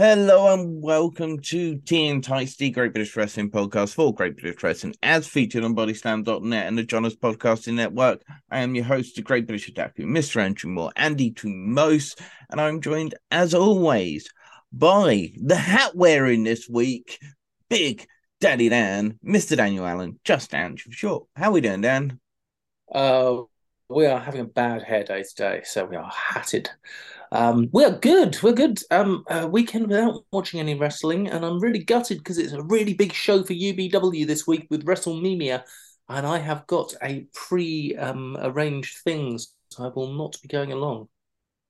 Hello and welcome to Tea & Tights, the Great British Wrestling Podcast for Great British Wrestling, as featured on BodySlam.net and the Jonas Podcasting Network. I am your host, the Great British Otaku, Mr. Andrew Moore, Andy to most, and I'm joined, as always, by the hat wearing this week, Big Daddy Dan, Mr. Daniel Allen, just Andrew Short. How are we doing, Dan? Uh, we are having a bad hair day today, so we are hatted. Um, we're good. We're good. Um, uh, weekend without watching any wrestling, and I'm really gutted because it's a really big show for UBW this week with WrestleMania, and I have got a pre-arranged um, things. So I will not be going along.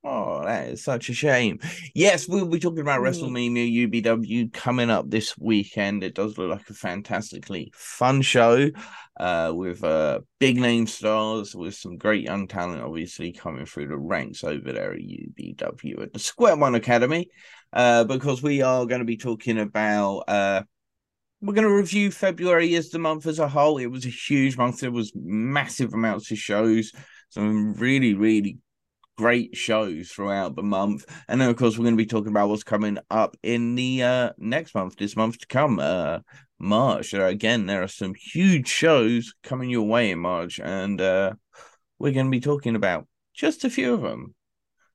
Oh, that is such a shame. Yes, we'll be talking about mm. WrestleMania UBW coming up this weekend. It does look like a fantastically fun show uh, with uh, big name stars, with some great young talent, obviously, coming through the ranks over there at UBW at the Square One Academy. Uh, because we are going to be talking about. Uh, we're going to review February as the month as a whole. It was a huge month. There was massive amounts of shows, some really, really great shows throughout the month. And then, of course, we're going to be talking about what's coming up in the uh, next month, this month to come, uh, March. Uh, again, there are some huge shows coming your way in March, and uh, we're going to be talking about just a few of them.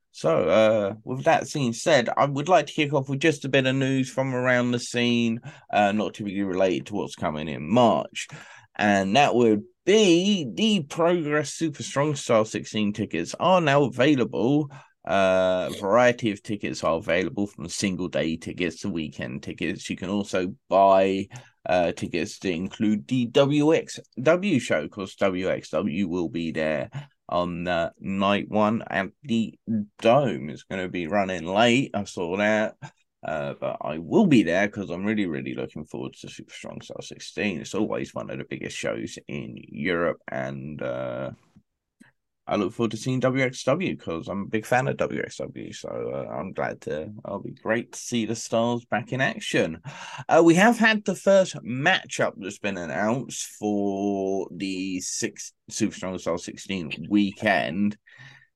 So, uh, with that being said, I would like to kick off with just a bit of news from around the scene, uh, not typically related to what's coming in March. And that would B, the Progress Super Strong Style 16 tickets are now available. Uh, a variety of tickets are available from single day tickets to weekend tickets. You can also buy uh, tickets to include the WXW show because WXW will be there on uh, night one at the Dome. It's going to be running late. I saw that. Uh, but I will be there because I'm really, really looking forward to Super Strong Style 16. It's always one of the biggest shows in Europe, and uh, I look forward to seeing WXW because I'm a big fan of WXW. So uh, I'm glad to. I'll be great to see the stars back in action. Uh, we have had the first matchup that's been announced for the six Super Strong Style 16 weekend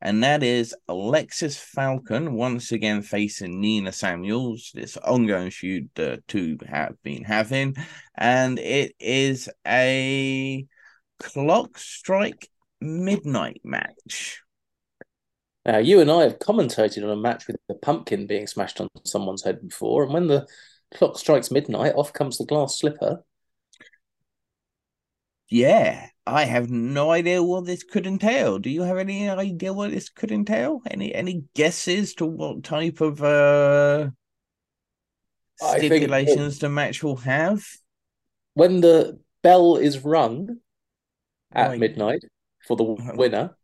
and that is Alexis Falcon once again facing Nina Samuels. This ongoing feud the two have been having, and it is a clock strike midnight match. Now, you and I have commentated on a match with the pumpkin being smashed on someone's head before, and when the clock strikes midnight, off comes the glass slipper. Yeah, I have no idea what this could entail. Do you have any idea what this could entail? Any any guesses to what type of uh stipulations the match will have? When the bell is rung at right. midnight for the uh-huh. winner,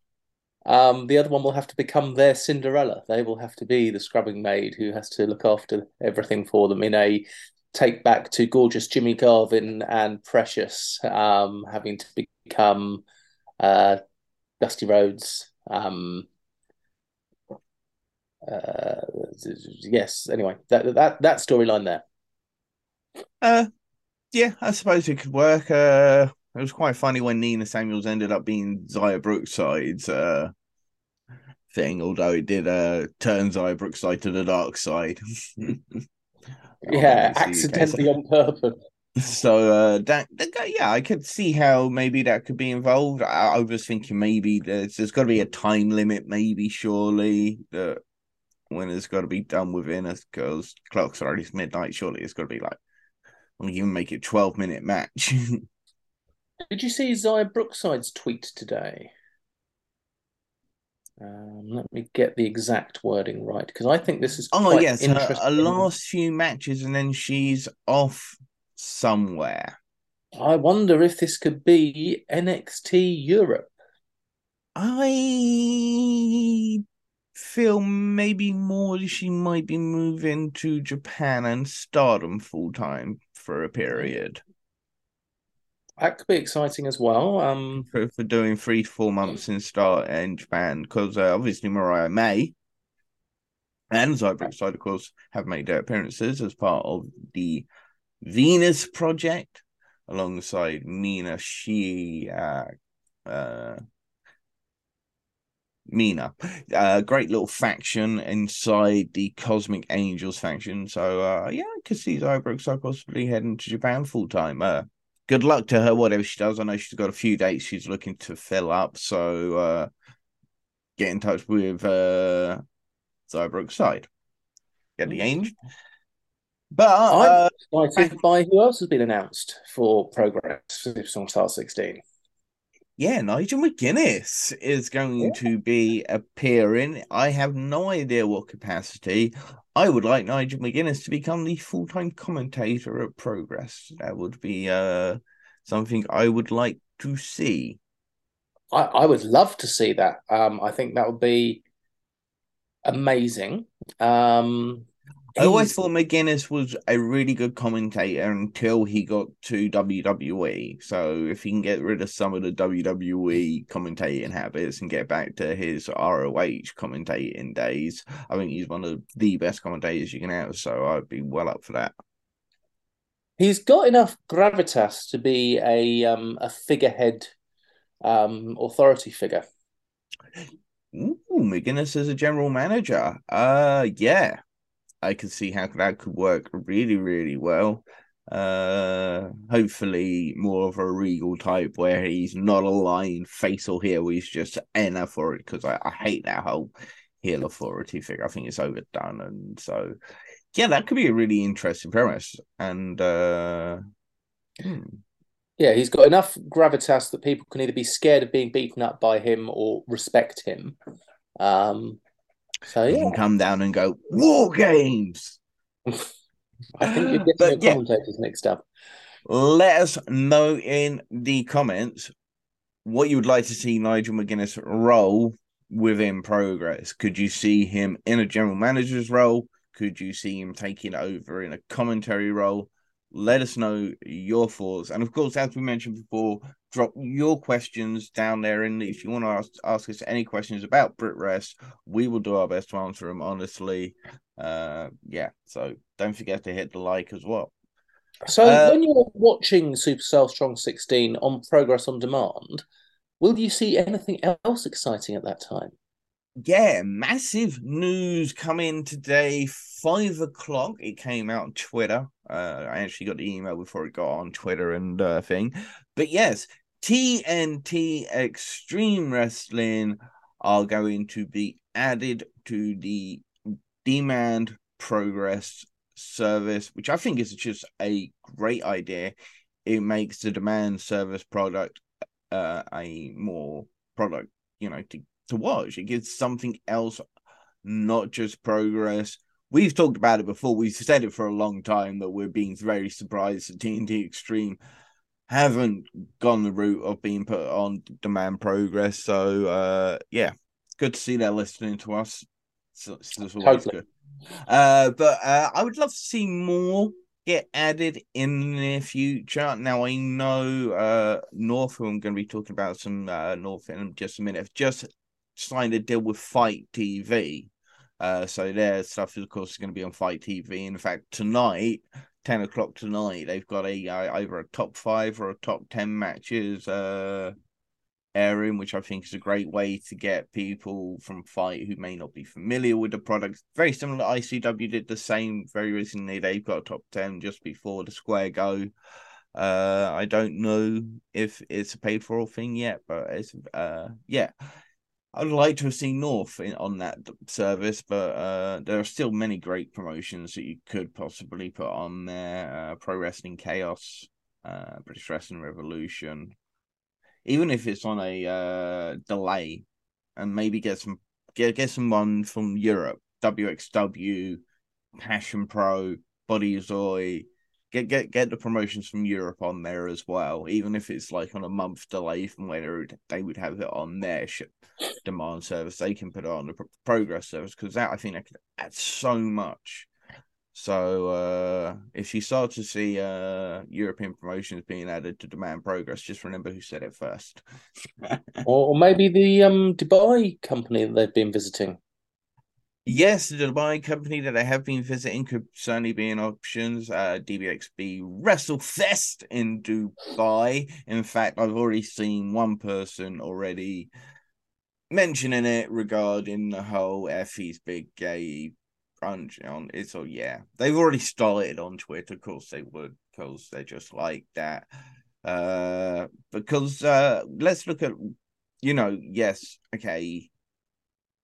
um, the other one will have to become their Cinderella. They will have to be the scrubbing maid who has to look after everything for them in a take back to gorgeous Jimmy Garvin and Precious um, having to become uh, Dusty Rhodes. Um, uh, yes. Anyway, that that that storyline there. Uh, yeah, I suppose it could work. Uh, it was quite funny when Nina Samuels ended up being Xia Brookside's uh thing, although it did uh turn Xia Brookside to the dark side. yeah, accidentally on purpose. So uh, that, yeah, I could see how maybe that could be involved. I, I was thinking maybe there's there's got to be a time limit, maybe surely that when it's got to be done within us because clock's are already midnight. Surely it's got to be like, we even make it twelve minute match. Did you see Xia Brookside's tweet today? Um, let me get the exact wording right because I think this is oh yes, her, her, last few matches, and then she's off somewhere. I wonder if this could be NXT Europe. I feel maybe more she might be moving to Japan and Stardom full time for a period. That could be exciting as well. Um, for, for doing three to four months in start in Japan, because uh, obviously Mariah May and Xia Brookside, of course, have made their appearances as part of the Venus Project alongside Mina She. uh, uh, Mina. A uh, great little faction inside the Cosmic Angels faction. So uh, yeah, I could see so possibly heading to Japan full time. Uh, good luck to her, whatever she does. I know she's got a few dates she's looking to fill up. So uh, get in touch with uh, side. Get the angel. But uh, I'm excited by who else has been announced for Progress Superstar 16 yeah, Nigel McGuinness is going yeah. to be appearing. I have no idea what capacity. I would like Nigel McGuinness to become the full time commentator at Progress. That would be uh, something I would like to see. I, I would love to see that. Um, I think that would be amazing. Um, I always thought McGuinness was a really good commentator until he got to WWE. So if he can get rid of some of the WWE commentating habits and get back to his ROH commentating days, I think he's one of the best commentators you can have. So I'd be well up for that. He's got enough gravitas to be a um, a figurehead um, authority figure. Ooh, McGuinness as a general manager. Uh yeah. I could see how that could work really, really well. Uh, hopefully more of a regal type where he's not a lying face or heel, he's just an authority because I, I hate that whole heel authority figure. I think it's overdone, and so yeah, that could be a really interesting premise. And uh, hmm. yeah, he's got enough gravitas that people can either be scared of being beaten up by him or respect him. Um, so you yeah. can come down and go war games. I think you're getting the commentators mixed up. Let us know in the comments what you would like to see Nigel McGuinness role within progress. Could you see him in a general manager's role? Could you see him taking over in a commentary role? Let us know your thoughts. And of course, as we mentioned before, drop your questions down there. And if you want to ask, ask us any questions about BritWres, we will do our best to answer them honestly. Uh, yeah, so don't forget to hit the like as well. So uh, when you're watching Supercell Strong 16 on Progress on Demand, will you see anything else exciting at that time? Yeah, massive news coming today, five o'clock. It came out on Twitter. Uh, I actually got the email before it got on Twitter and uh, thing. But yes, TNT Extreme Wrestling are going to be added to the Demand Progress service, which I think is just a great idea. It makes the demand service product uh, a more product, you know, to to watch. It gives something else, not just progress. We've talked about it before. We've said it for a long time that we're being very surprised that TNT Extreme haven't gone the route of being put on demand progress. So uh yeah, good to see they're listening to us. So, so totally. good. Uh, but uh, I would love to see more get added in the near future. Now I know uh North, who I'm going to be talking about some uh North in just a minute, just signed a deal with Fight TV. Uh, so their stuff is of course going to be on Fight TV. In fact, tonight, ten o'clock tonight, they've got a uh, either a top five or a top ten matches uh, airing, which I think is a great way to get people from Fight who may not be familiar with the product. Very similar to ICW did the same very recently. They've got a top ten just before the Square Go. Uh, I don't know if it's a paid for thing yet, but it's uh, yeah. I'd like to have seen North in, on that service, but uh, there are still many great promotions that you could possibly put on there. Uh, Pro Wrestling Chaos, uh, British Wrestling Revolution, even if it's on a uh, delay, and maybe get some get get someone from Europe, WXW, Passion Pro, Body Zoy, get get get the promotions from Europe on there as well, even if it's like on a month delay from where they would have it on their ship demand service. They can put it on the progress service because that I think that could add so much. So uh, if you start to see uh, European promotions being added to demand progress, just remember who said it first. or maybe the um, Dubai company that they've been visiting. Yes, the Dubai company that I have been visiting could certainly be an option. Uh, DBXB WrestleFest in Dubai. In fact, I've already seen one person already mentioning it regarding the whole Effy's big gay brunch on it's all yeah. They've already started on Twitter, of course they would, because they're just like that. Uh because uh let's look at you know, yes, okay,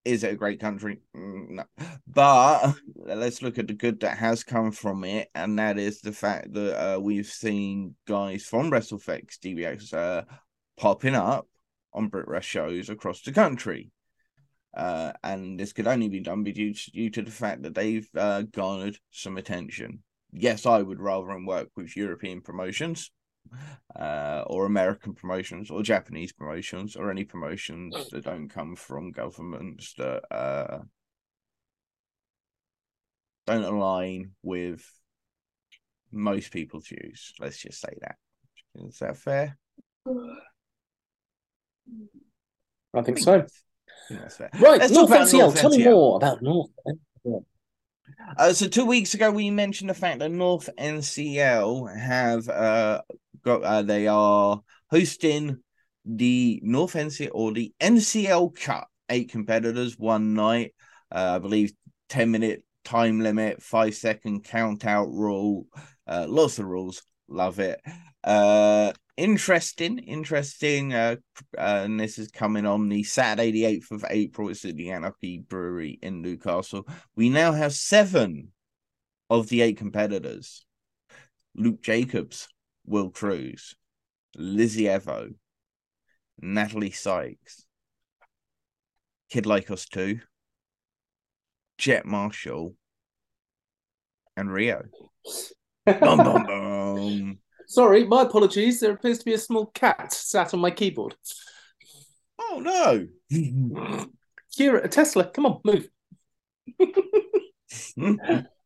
is it a great country? Mm, no. But let's look at the good that has come from it, and that is the fact that uh, we've seen guys from WrestleFX DBX uh, popping up on BritWres shows across the country. Uh, and this could only be done due to, due to the fact that they've uh, garnered some attention. Yes, I would rather work with European promotions uh, or American promotions or Japanese promotions or any promotions mm. that don't come from governments that uh, don't align with most people's views. Let's just say that. Is that fair? I think so. Right, Let's North NCL. North Tell me more about North. Uh, so two weeks ago, we mentioned the fact that North NCL have uh, got uh, they are hosting the North NCL or the NCL Cup. Eight competitors, one night. Uh, I believe ten minute time limit, five second count out rule. Uh, lots of rules. Love it. Uh, interesting, interesting. Uh, uh, and this is coming on the Saturday, the eighth of April. It's at the Anarchy Brewery in Newcastle. We now have seven of the eight competitors. Luke Jacobs, Will Cruz, Lizzie Evo, Natalie Sykes, Kid Lykos 2, Jet Marshall, and Rhio. Sorry, my apologies. There appears to be a small cat sat on my keyboard. Oh no. Kira, Tesla, come on, move.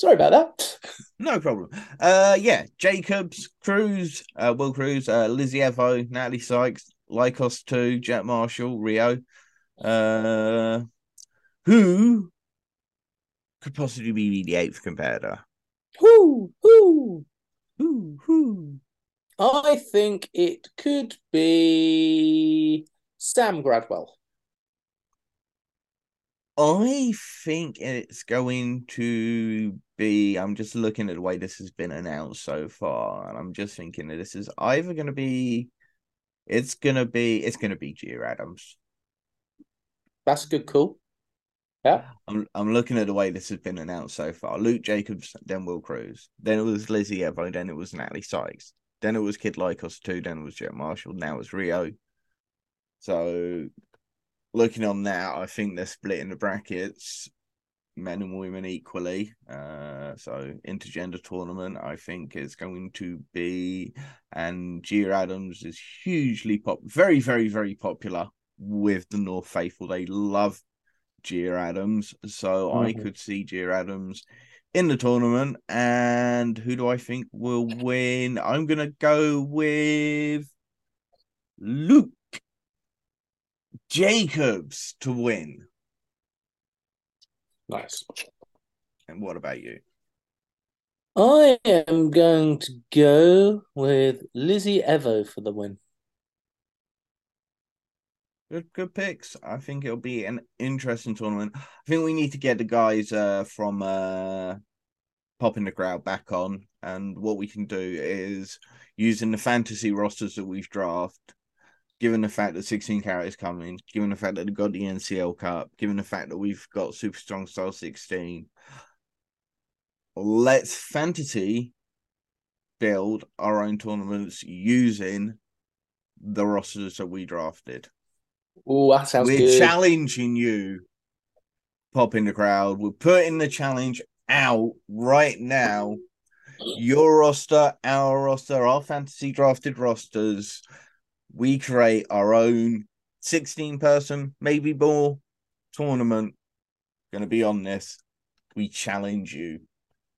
Sorry about that. No problem. Uh, yeah, Jacobs, Cruz, uh, Will Cruz, uh, Lizzie Evo, Natalie Sykes, Lykos 2, Jet Marshall, Rhio. Uh, who could possibly be the eighth competitor? Who? Who? Who? Who? I think it could be Sam Gradwell. I think it's going to be. I'm just looking at the way this has been announced so far, and I'm just thinking that this is either going to be. It's gonna be. It's gonna be Gia Adams. That's good cool. Yeah. I'm I'm looking at the way this has been announced so far. Luke Jacobs, then Will Cruz, then it was Lizzie Evo, then it was Natalie Sykes, then it was Kid Lykos too, then it was Jet Marshall, now it's Rhio. So looking on that, I think they're splitting the brackets, men and women equally. Uh, so intergender tournament, I think is going to be, and Gia Adams is hugely pop, very, very, very popular with the North faithful. They love Gia Adams, so mm-hmm. I could see Gia Adams in the tournament. And who do I think will win? I'm gonna go with Luke Jacobs to win. Nice. And what about you? I am going to go with Lizzie Evo for the win. Good, good picks. I think it'll be an interesting tournament. I think we need to get the guys uh, from uh, popping the crowd back on, and what we can do is using the fantasy rosters that we've drafted given the fact that 16 carat is coming, given the fact that they've got the NCL Cup, given the fact that we've got Super Strong Style 16, let's fantasy build our own tournaments using the rosters that we drafted. Oh, that sounds good. We're good. challenging you, pop in the crowd. We're putting the challenge out right now. Your roster, our roster, our fantasy drafted rosters we create our own 16 person, maybe more tournament. Going to be on this. We challenge you.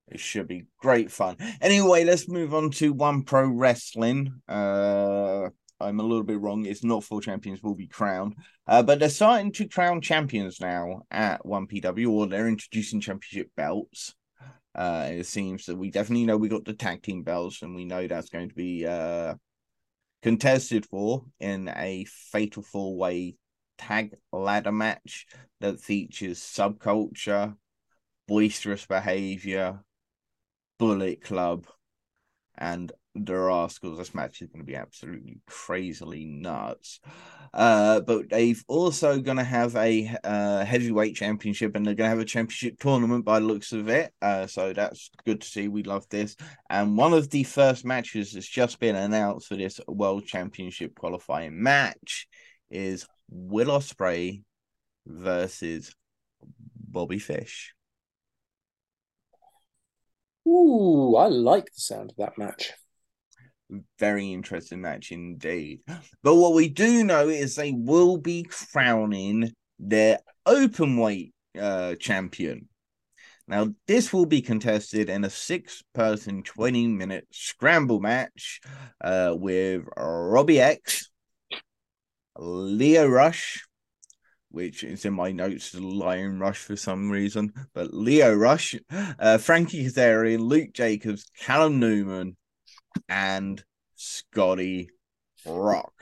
It should be great fun. Anyway, let's move on to One Pro Wrestling. Uh, I'm a little bit wrong. It's not four champions will be crowned, uh, but they're starting to crown champions now at One PW, or they're introducing championship belts. Uh, it seems that we definitely know we got the tag team belts, and we know that's going to be uh contested for in a fatal four way tag ladder match that features subculture, boisterous behavior, Bullet Club, and the Rascals. This match is going to be absolutely crazily nuts. Uh, but they've also going to have a uh, heavyweight championship and they're going to have a championship tournament by looks of it. Uh, so that's good to see. We love this. And one of the first matches that's just been announced for this World Championship qualifying match is Will Ospreay versus Bobby Fish. Ooh, I like the sound of that match. Very interesting match indeed. But what we do know is they will be crowning their open weight uh, champion. Now, this will be contested in a six person, 20 minute scramble match uh, with Robbie X, Lio Rush, which is in my notes, Lion Rush for some reason, but Lio Rush, uh, Frankie Kazarian, Luke Jacobs, Callum Newman, and Scotty Rock.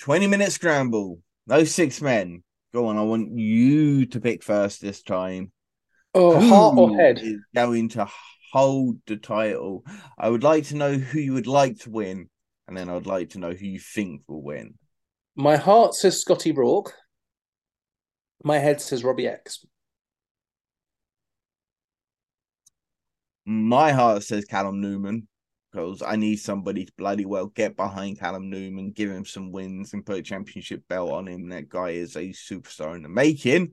20 minute scramble. Those six men. Go on, I want you to pick first this time. Oh, who heart or head? Is going to hold the title. I would like to know who you would like to win, and then I'd like to know who you think will win. My heart says Scotty Rourke. My head says Robbie X. My heart says Callum Newman because I need somebody to bloody well get behind Callum Newman, give him some wins, and put a championship belt on him. That guy is a superstar in the making.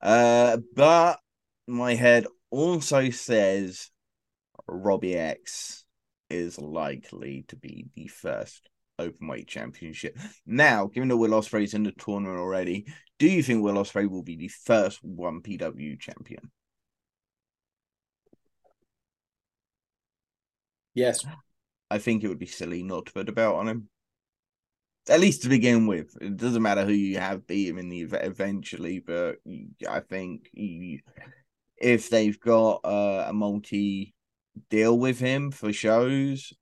Uh, but my head also says Robbie X is likely to be the first open weight championship. Now, given that Will Ospreay's in the tournament already, do you think Will Ospreay will be the first one PW champion? Yes. I think it would be silly not to put a belt on him. At least to begin with. It doesn't matter who you have beat him in the event eventually, but I think if they've got uh, a multi deal with him for shows,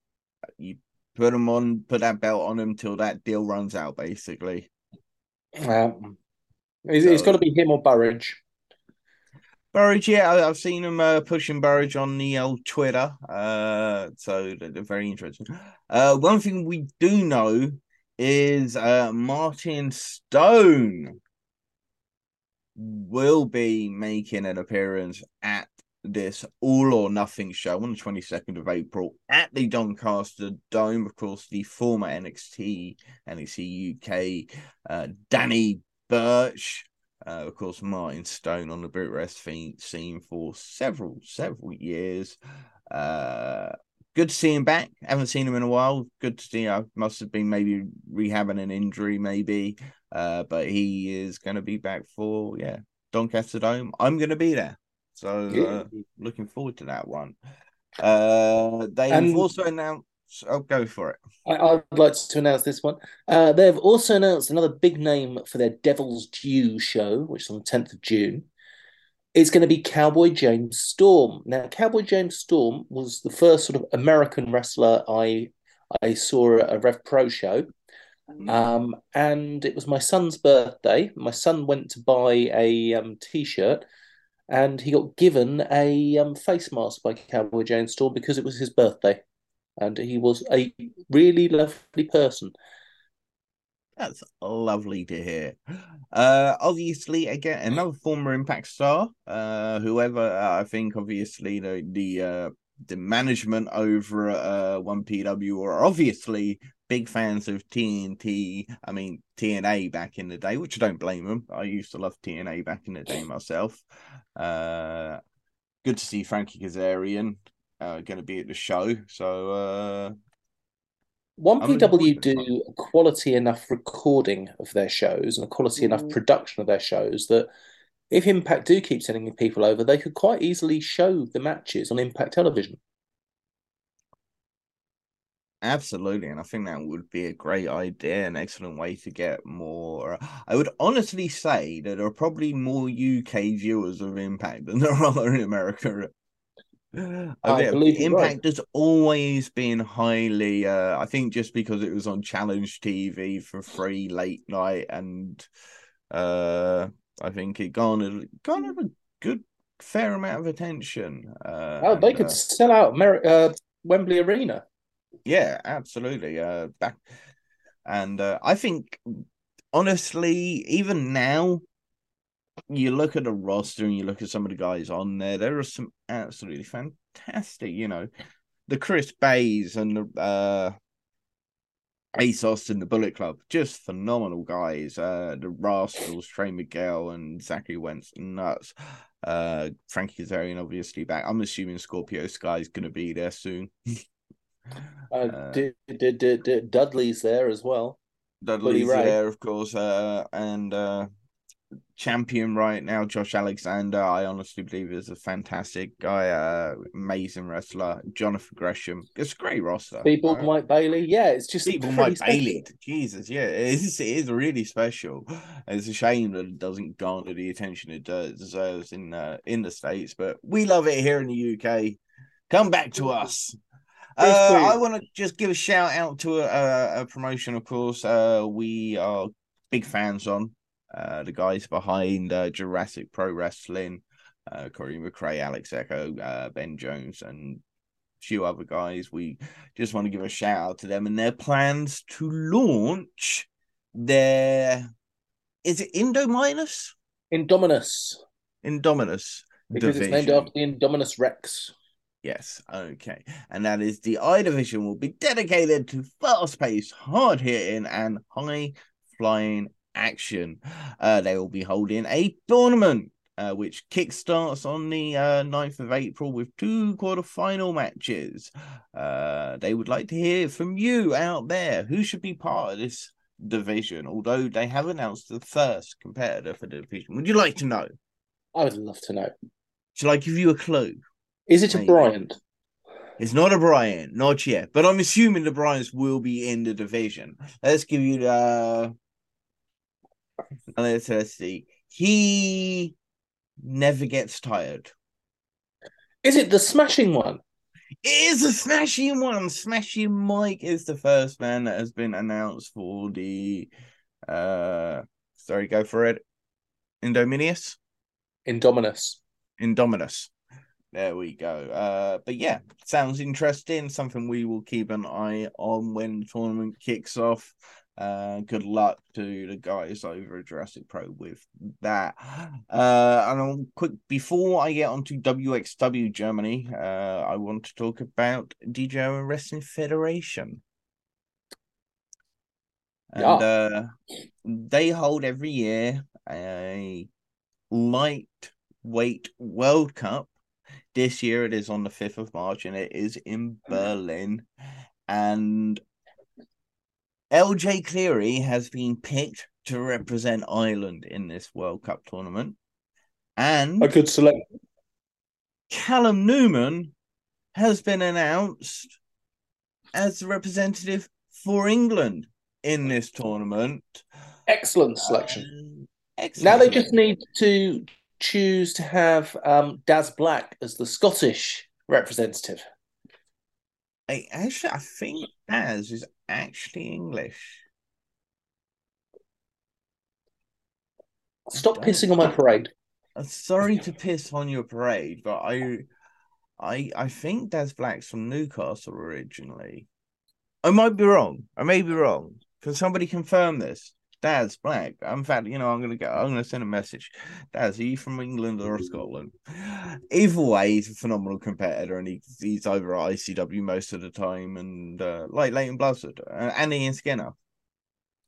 you put him on, put that belt on him till that deal runs out, basically. Yeah. It's, so, it's got to be him or Burridge. Burridge, yeah, I, have seen him uh, pushing Burridge on the old Twitter. Uh, so they're very interesting. Uh, one thing we do know is uh, Martin Stone will be making an appearance at this all or nothing show on the 22nd of April at the Doncaster Dome. Of course, the former NXT, NXT UK, uh, Danny Burch uh, of course, Martin Stone on the BritWres scene for several, several years. Uh, good to see him back. Haven't seen him in a while. Good to see. I must have been maybe rehabbing an injury, maybe. Uh, but he is going to be back for yeah Doncaster Dome. I'm going to be there, so uh, looking forward to that one. Uh, they've um, also announced I'll go for it. I, would like to announce this one. Uh, they've also announced another big name for their Devil's Due show, which is on the 10th of June. It's going to be Cowboy James Storm. Now, Cowboy James Storm was the first sort of American wrestler I I saw at a Rev Pro show. Mm-hmm. Um, and it was my son's birthday. My son went to buy a um, t-shirt and he got given a um, face mask by Cowboy James Storm because it was his birthday and he was a really lovely person. That's lovely to hear. Uh, obviously, again, another former Impact star. Uh, whoever uh, I think, obviously, the the uh, the management over uh One PW are obviously big fans of TNT. I mean TNA back in the day, which I don't blame them. I used to love TNA back in the day myself. Uh, good to see Frankie Kazarian uh, going to be at the show. So uh, one PW do a quality enough recording of their shows and a quality mm. enough production of their shows that if Impact do keep sending people over, they could quite easily show the matches on Impact Television. Absolutely, and I think that would be a great idea, an excellent way to get more. I would honestly say that there are probably more UK viewers of Impact than there are in America I, I believe Impact right. has always been highly. Uh, I think just because it was on Challenge TV for free late night, and uh, I think it garnered garnered a good fair amount of attention. Uh, oh, they and, could uh, sell out Mer- uh, Wembley Arena. Yeah, absolutely. Uh, back and uh, I think honestly, even now, you look at the roster and you look at some of the guys on there, there are some absolutely fantastic, you know, the Chris Beys and the uh Ace Austin, the Bullet Club, just phenomenal guys. Uh the Rascals, Trey Miguel and Zachary Wentz, nuts. Uh Frankie Kazarian obviously back. I'm assuming Scorpio Sky's gonna be there soon. uh, did, did, did, did Dudley's there as well. Dudley's there, of course, uh, and uh, champion right now, Josh Alexander. I honestly believe is a fantastic guy, uh, amazing wrestler. Jonathan Gresham. It's a great roster. People right? Mike Bailey. Yeah, it's just people Mike special. Bailey. Jesus, yeah, it is, it is really special. It's a shame that it doesn't garner the attention it deserves in uh, in the states, but we love it here in the UK. Come back to us. Uh, I want to just give a shout out to a, a promotion, of course. Uh, we are big fans on uh, the guys behind uh, Jurassic Pro Wrestling, uh, Corey McRae, Alex Echo, uh, Ben Jones, and a few other guys. We just want to give a shout out to them and their plans to launch their. Is it Indominus? Indominus. Indominus. Because division. it's named after the Indominus Rex. Yes, okay. And that is the I division will be dedicated to fast paced, hard hitting, and high flying action. Uh, they will be holding a tournament. Uh, which kickstarts on the uh, 9th of April with two quarterfinal matches. Uh, they would like to hear from you out there. Who should be part of this division? Although they have announced the first competitor for the division. Would you like to know? I would love to know. Shall I give you a clue? Is it a Bryant? It's not a Bryant, not yet. But I'm assuming the Bryants will be in the division. Let's give you the. Let's, let's see. He never gets tired. Is it the smashing one? It is a smashing one. Smashing Mike is the first man that has been announced for the. uh Sorry, go for it. Indominus. Indominus. Indominus. There we go. Uh, but yeah, sounds interesting. Something we will keep an eye on when the tournament kicks off. Uh, good luck to the guys over at Jurassic Pro with that. Uh, and I'll quick before I get onto WXW Germany, uh, I want to talk about the German Wrestling Federation. And yeah. uh, they hold every year a lightweight World Cup this year it is on the 5th of March and it is in mm. Berlin. And LJ Cleary has been picked to represent Ireland in this World Cup tournament. And a good selection. Callum Newman has been announced as the representative for England in this tournament. Excellent selection. Excellent now they just need to choose to have um, Daz Black as the Scottish representative? I actually, I think Daz is actually English. Stop pissing on my parade. I'm sorry to piss on your parade, but I, I, I think Daz Black's from Newcastle originally. I might be wrong. I may be wrong. Can somebody confirm this? Daz Black. In fact, you know, I'm gonna go. I'm gonna send a message. Daz, are you from England or Scotland? Either way, he's a phenomenal competitor, and he, he's over at ICW most of the time, and uh, like Leyton Buzzard uh, and Ian Skinner.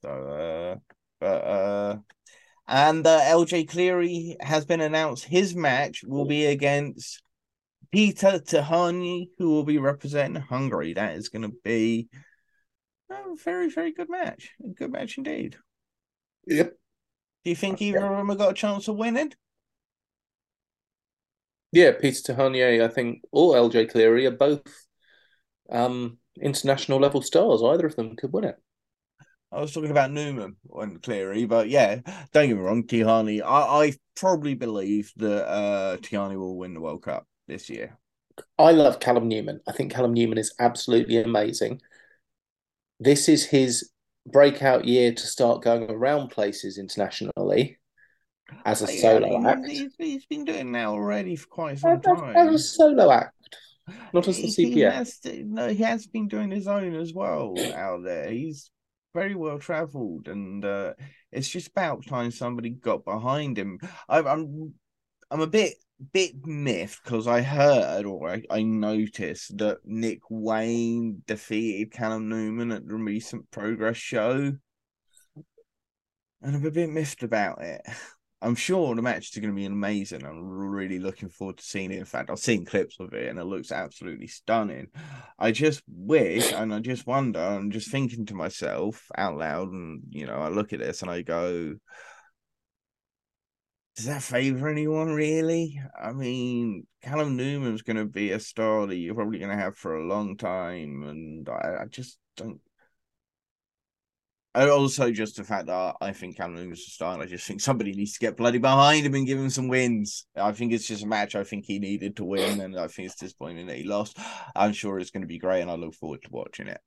So, uh, but uh, and uh, LJ Cleary has been announced. His match will be against Peter Tihanyi, who will be representing Hungary. That is going to be a very, very good match. A good match indeed. Yep. Do you think either of them have got a chance of winning? Yeah, Peter Tihanyi, I think, or LJ Cleary are both um, international level stars. Either of them could win it. I was talking about Newman and Cleary, but yeah, don't get me wrong, Tihanyi. I, I probably believe that uh, Tihanyi will win the World Cup this year. I love Callum Newman. I think Callum Newman is absolutely amazing. This is his breakout year to start going around places internationally as a solo yeah, act. He's, he's been doing that already for quite some as, time. As a solo act, not as a He- He has, no, he has been doing his own as well out there. He's very well travelled, and uh, it's just about time somebody got behind him. I, I'm, I'm a bit, bit miffed because I heard or I, I noticed that Nick Wayne defeated Callum Newman at the recent Progress show, and I'm a bit miffed about it. I'm sure the match is going to be amazing. I'm really looking forward to seeing it. In fact, I've seen clips of it and it looks absolutely stunning. I just wish and I just wonder, I'm just thinking to myself out loud, and you know, I look at this and I go, does that favor anyone really? I mean, Callum Newman's going to be a star that you're probably going to have for a long time, and I, I just don't. And also, just the fact that I think Callum Newman's a star, and I just think somebody needs to get bloody behind him and give him some wins. I think it's just a match I think he needed to win, and I think it's disappointing that he lost. I'm sure it's going to be great, and I look forward to watching it.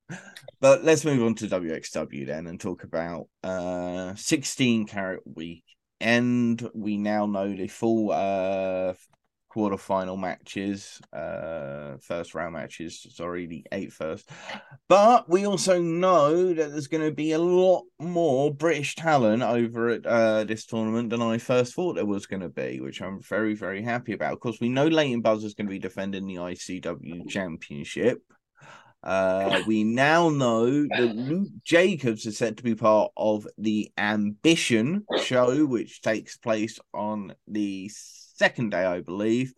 But let's move on to WXW then and talk about uh 16 carat week and we now know the full uh quarterfinal matches, uh first round matches, sorry, the eight first. But we also know that there's gonna be a lot more British talent over at uh this tournament than I first thought there was gonna be, which I'm very, very happy about. Of course, we know Leyton Buzz is gonna be defending the ICW championship. Uh, we now know that Luke Jacobs is set to be part of the Ambition show, which takes place on the second day, I believe.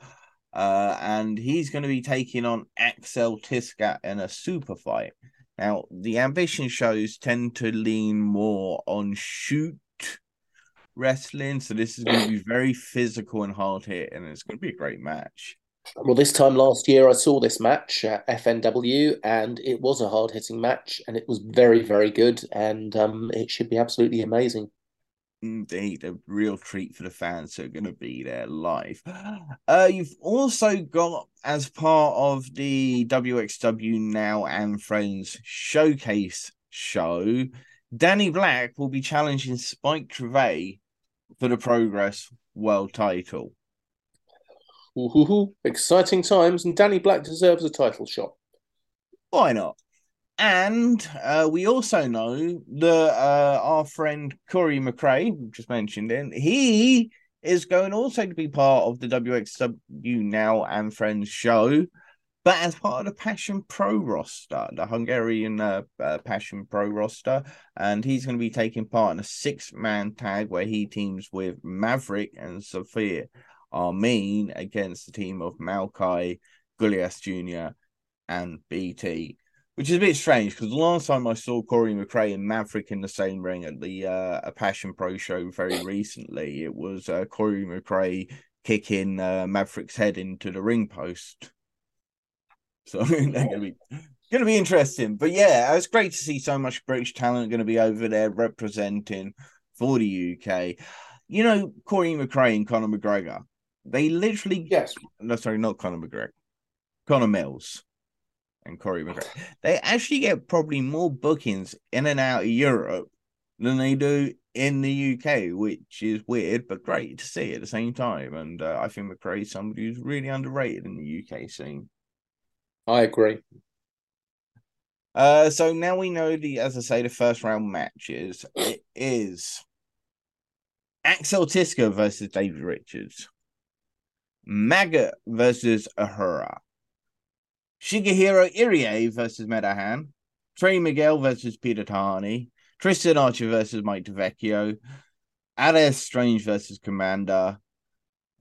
Uh, and he's going to be taking on Axel Tischer in a super fight. Now, the Ambition shows tend to lean more on shoot wrestling, so this is going to be very physical and hard hit, and it's going to be a great match. Well, this time last year, I saw this match at FNW, and it was a hard hitting match, and it was very, very good, and um, it should be absolutely amazing. Indeed, a real treat for the fans who are going to be there live. Uh, you've also got, as part of the WXW Now and Friends showcase show, Danny Black will be challenging Spike Trivet for the Progress World title. Ooh, exciting times, and Danny Black deserves a title shot. Why not? And uh, we also know that uh, our friend Corey McRae, just mentioned him, he is going also to be part of the WXW Now and Friends show, but as part of the Passion Pro roster, the Hungarian uh, uh, Passion Pro roster. And he's going to be taking part in a six man tag where he teams with Maverick and Sophia Armin against the team of Malkai, Gullias Jr., and BT which is a bit strange because the last time I saw Corey McRae and Maverick in the same ring at the uh, a Passion Pro show very recently, it was uh, Corey McRae kicking uh, Maverick's head into the ring post. So they're gonna be gonna be interesting. But yeah, it's great to see so much British talent going to be over there representing for the UK. You know, Corey McRae and Conor McGregor, they literally Yes. no, sorry, not Conor McGregor, Conor Mills and Corey McGregor. They actually get probably more bookings in and out of Europe than they do in the UK, which is weird but great to see at the same time. And uh, I think McRae's somebody who's really underrated in the UK scene. I agree. Uh, so now we know the, as I say, the first round matches. It is Axel Tischer versus David Richards, Maggot versus Ahura, Shigehiro Irie versus Metehan, Trey Miguel versus Peter Tihanyi, Tristan Archer versus Mike D Vecchio, Alex Strange versus Commander,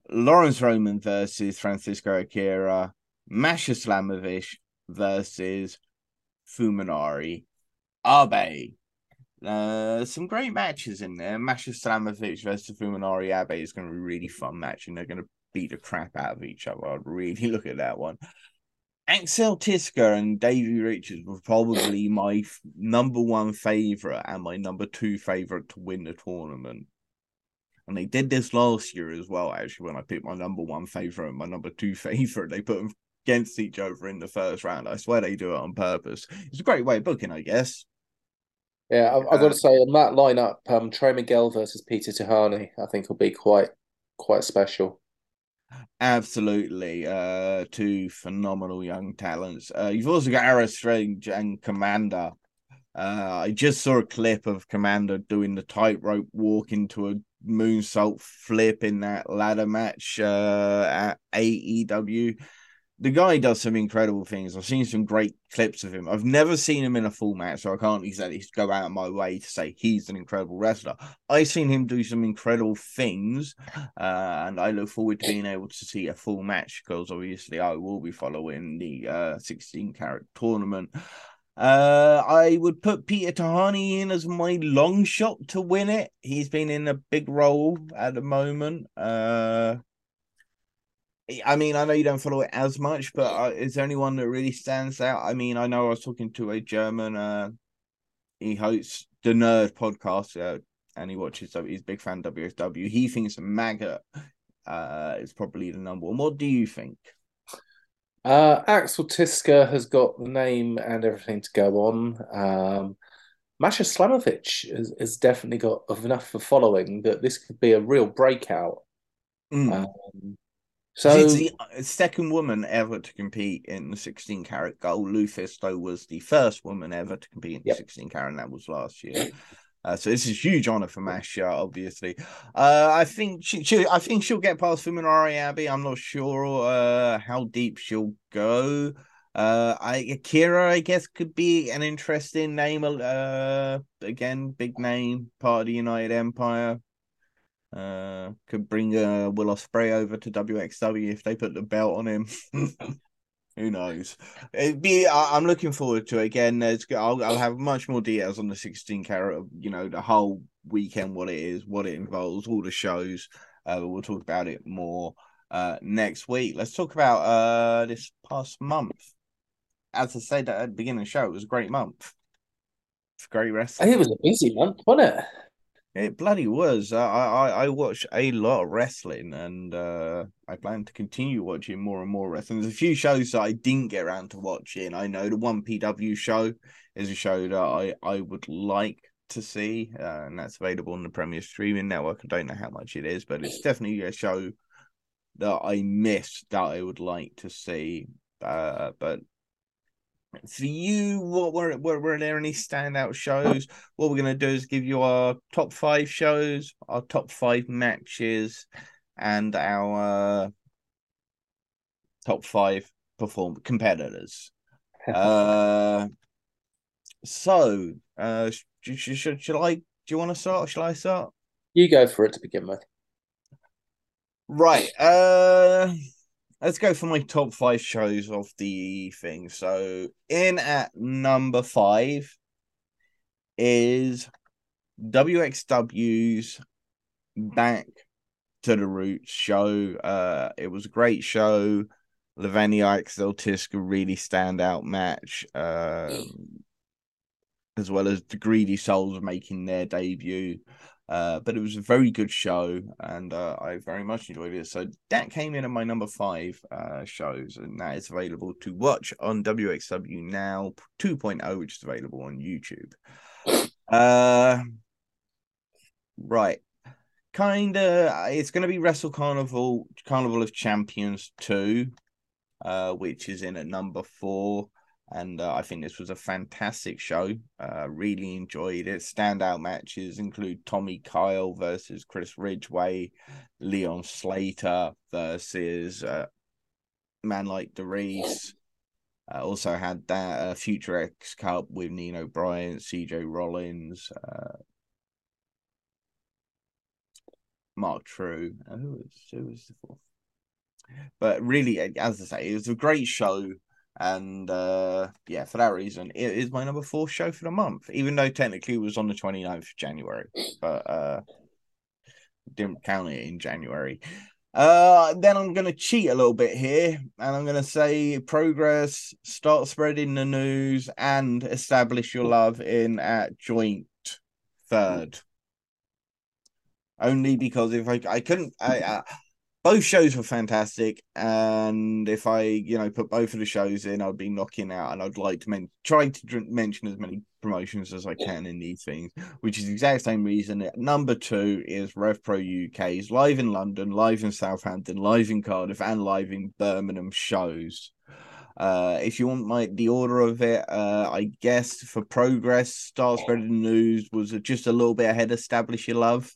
Laurance Roman versus Francisco Akira, Masha Slamovich versus Fuminori. Abe. Uh, some great matches in there. Masha Slamovich versus Fuminori. Abe is going to be a really fun match, and they're going to beat the crap out of each other. I'd really look at that one. Axel Tischer and Davey Richards were probably my f- number one favorite and my number two favorite to win the tournament. And they did this last year as well, actually, when I picked my number one favorite and my number two favorite. They put them against each other in the first round. I swear they do it on purpose. It's a great way of booking, I guess. Yeah, I've, I've got to say on that lineup, um, Trey Miguel versus Peter Tihanyi, I think will be quite quite special. Absolutely, uh, two phenomenal young talents. Uh, you've also got Arrow Strange and Komander. Uh, I just saw a clip of Komander doing the tightrope walk into a moonsault flip in that ladder match uh, at AEW the guy does some incredible things. I've seen some great clips of him. I've never seen him in a full match, so I can't exactly go out of my way to say he's an incredible wrestler. I've seen him do some incredible things, uh, and I look forward to being able to see a full match because obviously I will be following the uh, 16 carat tournament. Uh, I would put Peter Tihanyi in as my long shot to win it. He's been in a big role at the moment. Uh, I mean, I know you don't follow it as much, but uh, is there anyone that really stands out? I mean, I know I was talking to a German. Uh, he hosts the Nerd podcast, uh, and he watches. He's a big fan of WXW. He thinks Maggot uh, is probably the number one. What do you think? Uh, Axel Tischer has got the name and everything to go on. Um, Masha Slamovich has, has definitely got enough of following that this could be a real breakout. Mm. Um, so She's the uh, second woman ever to compete in the 16 carat gold. Lufisto was the first woman ever to compete in the yep. 16 carat, and that was last year. Uh, so this is huge honor for Masha, obviously. Uh, I think she, she, I think she'll get past Fuminori Abe. I'm not sure uh, how deep she'll go. Uh, I Akira, I guess, could be an interesting name. Uh, again, big name, part of the United Empire. Uh, could bring uh, Will Ospreay over to WXW if they put the belt on him. Who knows? It'd be. I, am looking forward to it again. There's. I'll, I'll have much more details on the 16 carat. You know, the whole weekend, what it is, what it involves, all the shows. Uh, we'll talk about it more uh next week. Let's talk about uh this past month. As I said at the beginning of the show, it was a great month. It's Great wrestling. It was a busy month, wasn't it? It bloody was. I I I watch a lot of wrestling, and uh, I plan to continue watching more and more wrestling. There's a few shows that I didn't get around to watching. I know the 1PW show is a show that I I would like to see, uh, and that's available on the Premier Streaming Network. I don't know how much it is, but it's definitely a show that I missed that I would like to see. Uh, but for you, what were, were were there any standout shows? What we're gonna do is give you our top five shows, our top five matches, and our uh, top five perform competitors. uh, so, uh, should, should, should I? Do you want to start? Or shall I start? You go for it to begin with. Right. Uh let's go for my top five shows of the thing. So in at number five is WXW's Back to the Roots show. Uh, it was a great show. Lavenia Axel Tischer really standout match. Um, as well as the Greedy Souls making their debut. Uh, but it was a very good show, and uh, I very much enjoyed it. So that came in at my number five uh, shows, and that is available to watch on WXW Now 2.0, which is available on YouTube. Uh, right, kind of. It's going to be Wrestle Carnival, Carnival of Champions 2, uh, which is in at number four and uh, I think this was a fantastic show. Uh, really enjoyed it. Standout matches include Tommy Kyle versus Chris Ridgeway, Leon Slater versus uh, man like DeReiss. Uh, also had that uh, Future X Cup with Nino Bryant, CJ Rollins, uh, Mark Trew. Who was who was the fourth? But really, as I say, it was a great show. And uh, yeah, for that reason, it is my number four show for the month, even though technically it was on the 29th of January, but uh, didn't count it in January. Uh, then I'm going to cheat a little bit here, and I'm going to say progress, start spreading the news, and establish your love in at joint third. Only because if I I couldn't I, I both shows were fantastic, and if I, you know, put both of the shows in, I'd be knocking out, and I'd like to men- try to mention as many promotions as I can in these things, which is the exact same reason. Number two is RevPro UK's live in London, live in Southampton, live in Cardiff, and live in Birmingham shows. Uh, if you want my the order of it, uh, I guess for progress, start spreading news was just a little bit ahead. Establish your love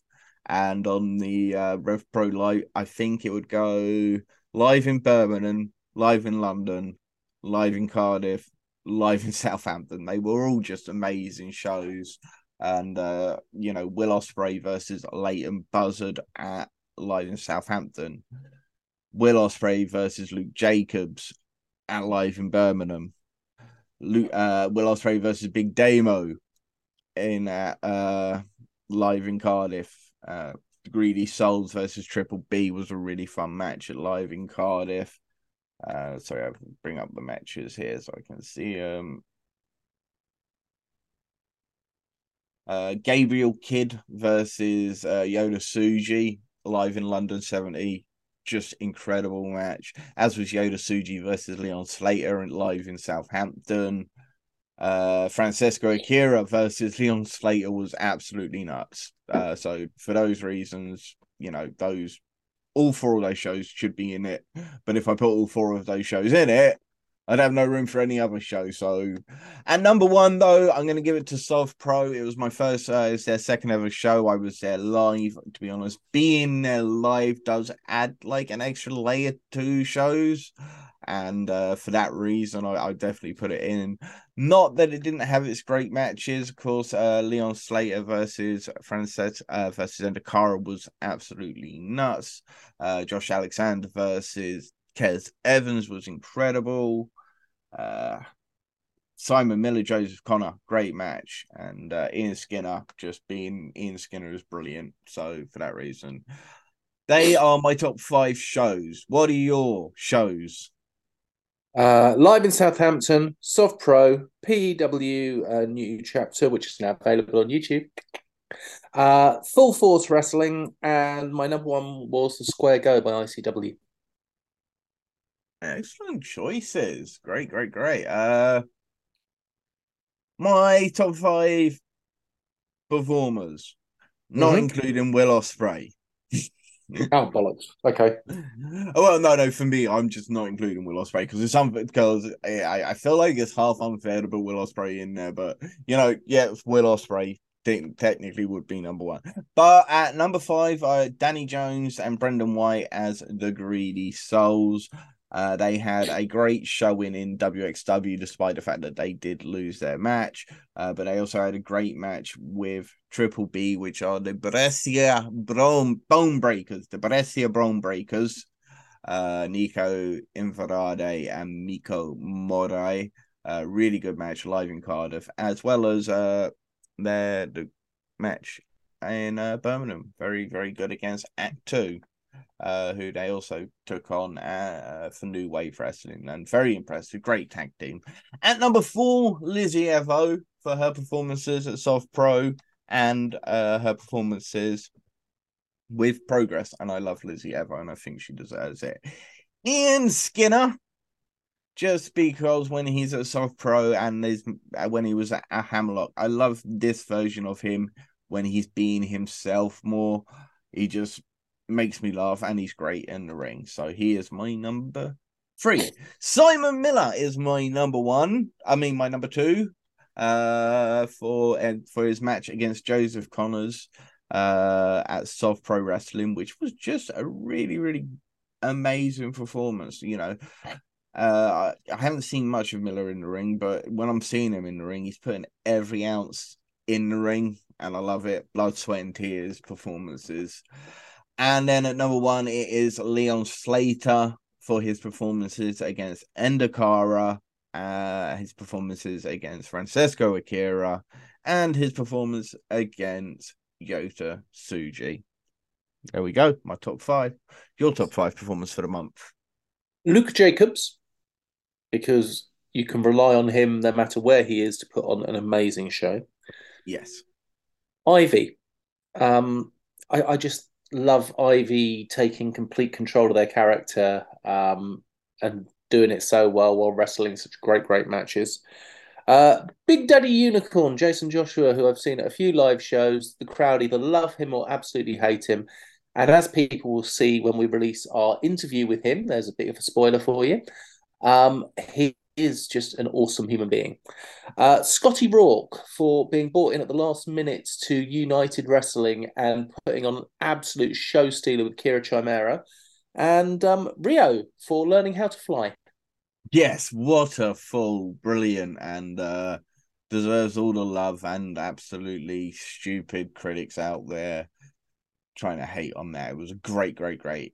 and on the uh, Rev Pro Live, I think it would go live in Birmingham, live in London, live in Cardiff, live in Southampton. They were all just amazing shows. And uh, you know, Will Ospreay versus Leyton Buzzard at live in Southampton. Will Ospreay versus Luke Jacobs at live in Birmingham. Luke, uh, Will Ospreay versus Big Damo in at uh, live in Cardiff uh, Greedy Souls versus Triple B was a really fun match at live in Cardiff. Uh, sorry, I'll bring up the matches here so I can see them. Uh, Gabriel Kidd versus uh, Yota Tsuji live in London 70. Just incredible match. As was Yota Tsuji versus Leon Slater and live in Southampton. Uh, Francesco Akira versus Leon Slater was absolutely nuts. Uh, so for those reasons, you know, those all four of those shows should be in it. But if I put all four of those shows in it, I'd have no room for any other show. So, and number one though, I'm going to give it to Soft Pro. It was my first, uh, it's their second ever show. I was there live. To be honest, being there live does add like an extra layer to shows and uh, for that reason, I, I definitely put it in. Not that it didn't have its great matches. Of course, uh, Leon Slater versus Frances uh, versus Ender Kara was absolutely nuts. Uh, Josh Alexander versus Kez Evans was incredible. Uh, Simon Miller, Joseph Connor, great match, and uh, Ian Skinner just being Ian Skinner is brilliant. So for that reason, they are my top five shows. What are your shows? Uh, live in Southampton, Soft Pro, PEW uh, new chapter, which is now available on YouTube. Uh, Full Force Wrestling, and my number one was The Square Go by ICW. Excellent choices. Great, great, great. Uh, my top five performers, not mm-hmm. including Will Ospreay. Oh bollocks! Okay. Oh, well, no, no. For me, I'm just not including Will Ospreay because it's something because I, I feel like it's half unfair to put Will Ospreay in there, but you know, yeah, Will Ospreay technically would be number one. But at number five, uh, Danny Jones and Brendan White as the Greedy Souls. Uh, they had a great showing in WXW, despite the fact that they did lose their match. Uh, but they also had a great match with Triple B, which are the Brescia Bone, Breakers, the Brescia Bone Breakers, uh, Nico Inverardi and Mirko Mori. Uh, really good match live in Cardiff, as well as uh, their the match in uh, Birmingham. Very, very good against Act Two uh, who they also took on uh, for New Wave Wrestling, and very impressive, great tag team. At number four, Lizzie Evo for her performances at Soft Pro and uh, her performances with Progress, and I love Lizzie Evo, and I think she deserves it. Ian Skinner, just because when he's at Soft Pro and there's uh, when he was at Hamlock, I love this version of him when he's being himself more. He just makes me laugh, and he's great in the ring. So he is my number three. Simon Miller is my number one. I mean, my number two. Uh, for and for his match against Joseph Conners, uh, at Soft Pro Wrestling, which was just a really, really amazing performance. You know, uh, I, I haven't seen much of Miller in the ring, but when I'm seeing him in the ring, he's putting every ounce in the ring, and I love it. Blood, sweat, and tears performances. And then at number one, it is Leon Slater for his performances against Ender Kara, uh, his performances against Francesco Akira, and his performance against Yota Tsuji. There we go. My top five. Your top five performance for the month. Luke Jacobs, because you can rely on him no matter where he is to put on an amazing show. Yes. Ivy. Um, I, I just love Ivy taking complete control of their character um, and doing it so well while wrestling such great, great matches. Uh, Big Daddy Unicorn, Jason Joshua, who I've seen at a few live shows. The crowd either love him or absolutely hate him. And as people will see when we release our interview with him, there's a bit of a spoiler for you. Um, he is just an awesome human being. Uh, Scotty Rourke for being brought in at the last minute to United Wrestling and putting on an absolute show stealer with Kira Chimera. And um, Rhio for learning how to fly. Yes, what a full, brilliant, and uh, deserves all the love and absolutely stupid critics out there trying to hate on that. It was a great, great, great.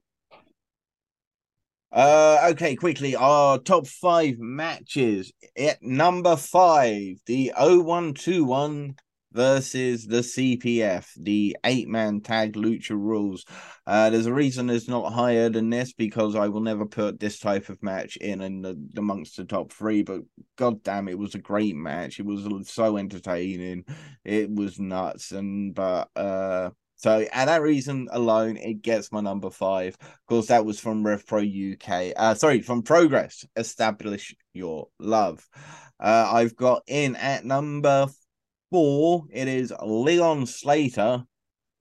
Uh, okay, quickly, our top five matches. At number five, the 0121 versus the CPF, the eight man tag lucha rules. Uh, there's a reason it's not higher than this because I will never put this type of match in and amongst the top three. But god damn, it was a great match. It was so entertaining. It was nuts. And but uh, so, and that reason alone, it gets my number five. Of course, that was from Rev Pro UK. Uh, sorry, from Progress. Establish your love. Uh, I've got in at number four, it is Leon Slater